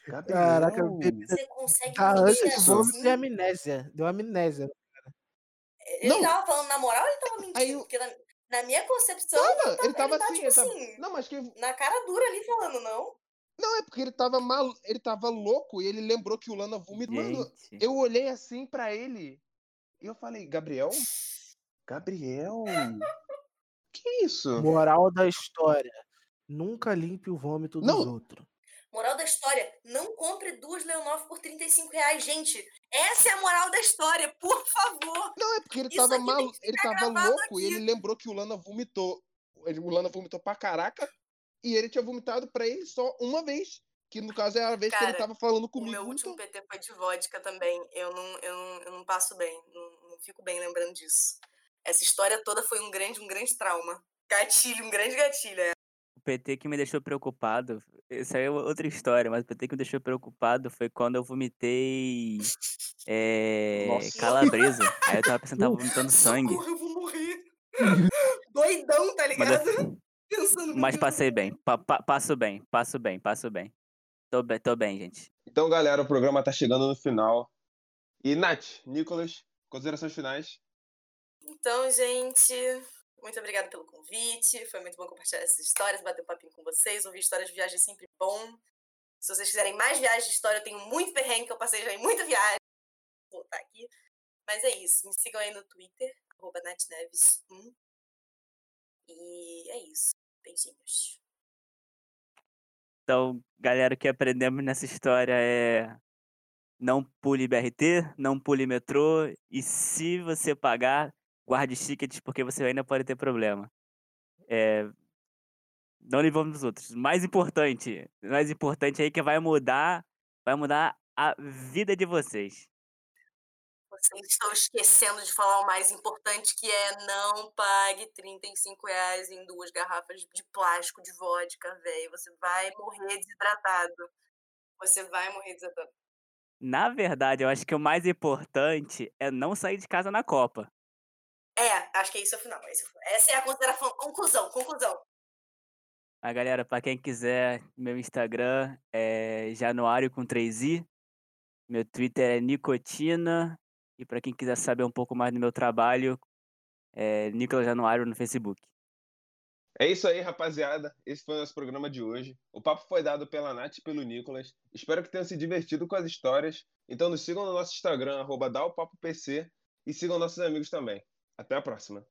Gabriel? Caraca, bebida Você consegue tá mentir antes de vômito assim? amnésia. Deu amnésia. Ele Não. tava falando na moral ou ele tava mentindo? Aí eu- Porque na, na minha concepção, Tava, ele tava tá, assim, tipo ele tava... assim, Não, mas que na cara dura ali falando, não. Não, é porque ele tava mal, ele tava louco e ele lembrou que o Lana vomitou. Mano, eu olhei assim pra ele e eu falei, Gabriel? Gabriel? [laughs] Que isso? Moral da história. Nunca limpe o vômito dos Não. outros. Moral da história, não compre duas Leonov por 35 reais, gente. Essa é a moral da história, por favor. Não, é porque ele Isso tava aqui mal, tem que ele tava louco e aqui. ele lembrou que o Lana vomitou. O Lana vomitou pra caraca e ele tinha vomitado pra ele só uma vez. Que no caso é a vez que ele Cara, tava falando O comigo. meu vomitou. último PT foi de vodka também. Eu não, eu não, eu não passo bem, não, não fico bem lembrando disso. Essa história toda foi um grande, um grande trauma. Gatilho, um grande gatilho. É. o PT que me deixou preocupado, isso aí é outra história, mas o PT que me deixou preocupado foi quando eu vomitei é, Nossa. calabresa. Aí eu tava [laughs] pensando que tava vomitando sangue. Socorro, eu vou morrer. [laughs] Doidão, tá Mas, ligado? eu- [laughs] Pensando, meu mas passei bem, pa- pa- passo bem, passo bem, passo bem. Tô bem, tô bem, gente. Então, galera, o programa tá chegando no final. E, Nath, Nicolas, considerações finais. Então, gente, muito obrigada pelo convite. Foi muito bom compartilhar essas histórias, bater um papinho com vocês. Ouvir histórias de viagem é sempre bom. Se vocês quiserem mais viagens de história, eu tenho muito perrengue, que eu passei já em muita viagem. Vou voltar aqui. Mas é isso. Me sigam aí no Twitter, arroba natneves1. E é isso. Beijinhos. Então, galera, o que aprendemos nessa história é não pule BRT, não pule metrô e se você pagar, guarde os tickets porque você ainda pode ter problema. É, não levamos dos outros. Mais importante, mais importante aí que vai mudar, vai mudar a vida de vocês. Vocês estão esquecendo de falar o mais importante, que é não pague 35 reais em duas garrafas de plástico de vodka, velho. Você vai morrer desidratado. Você vai morrer desidratado. Na verdade, eu acho que o mais importante é não sair de casa na Copa. É, acho que é isso é o final. Essa é a consideração. Conclusão, conclusão. A galera, pra quem quiser, meu Instagram é Januário com 3i. Meu Twitter é Nicotina. E pra quem quiser saber um pouco mais do meu trabalho, é Nicolas Januário no Facebook. É isso aí, rapaziada. Esse foi o nosso programa de hoje. O papo foi dado pela Nath e pelo Nicolas. Espero que tenham se divertido com as histórias. Então nos sigam no nosso Instagram, arroba e sigam nossos amigos também. Até a próxima.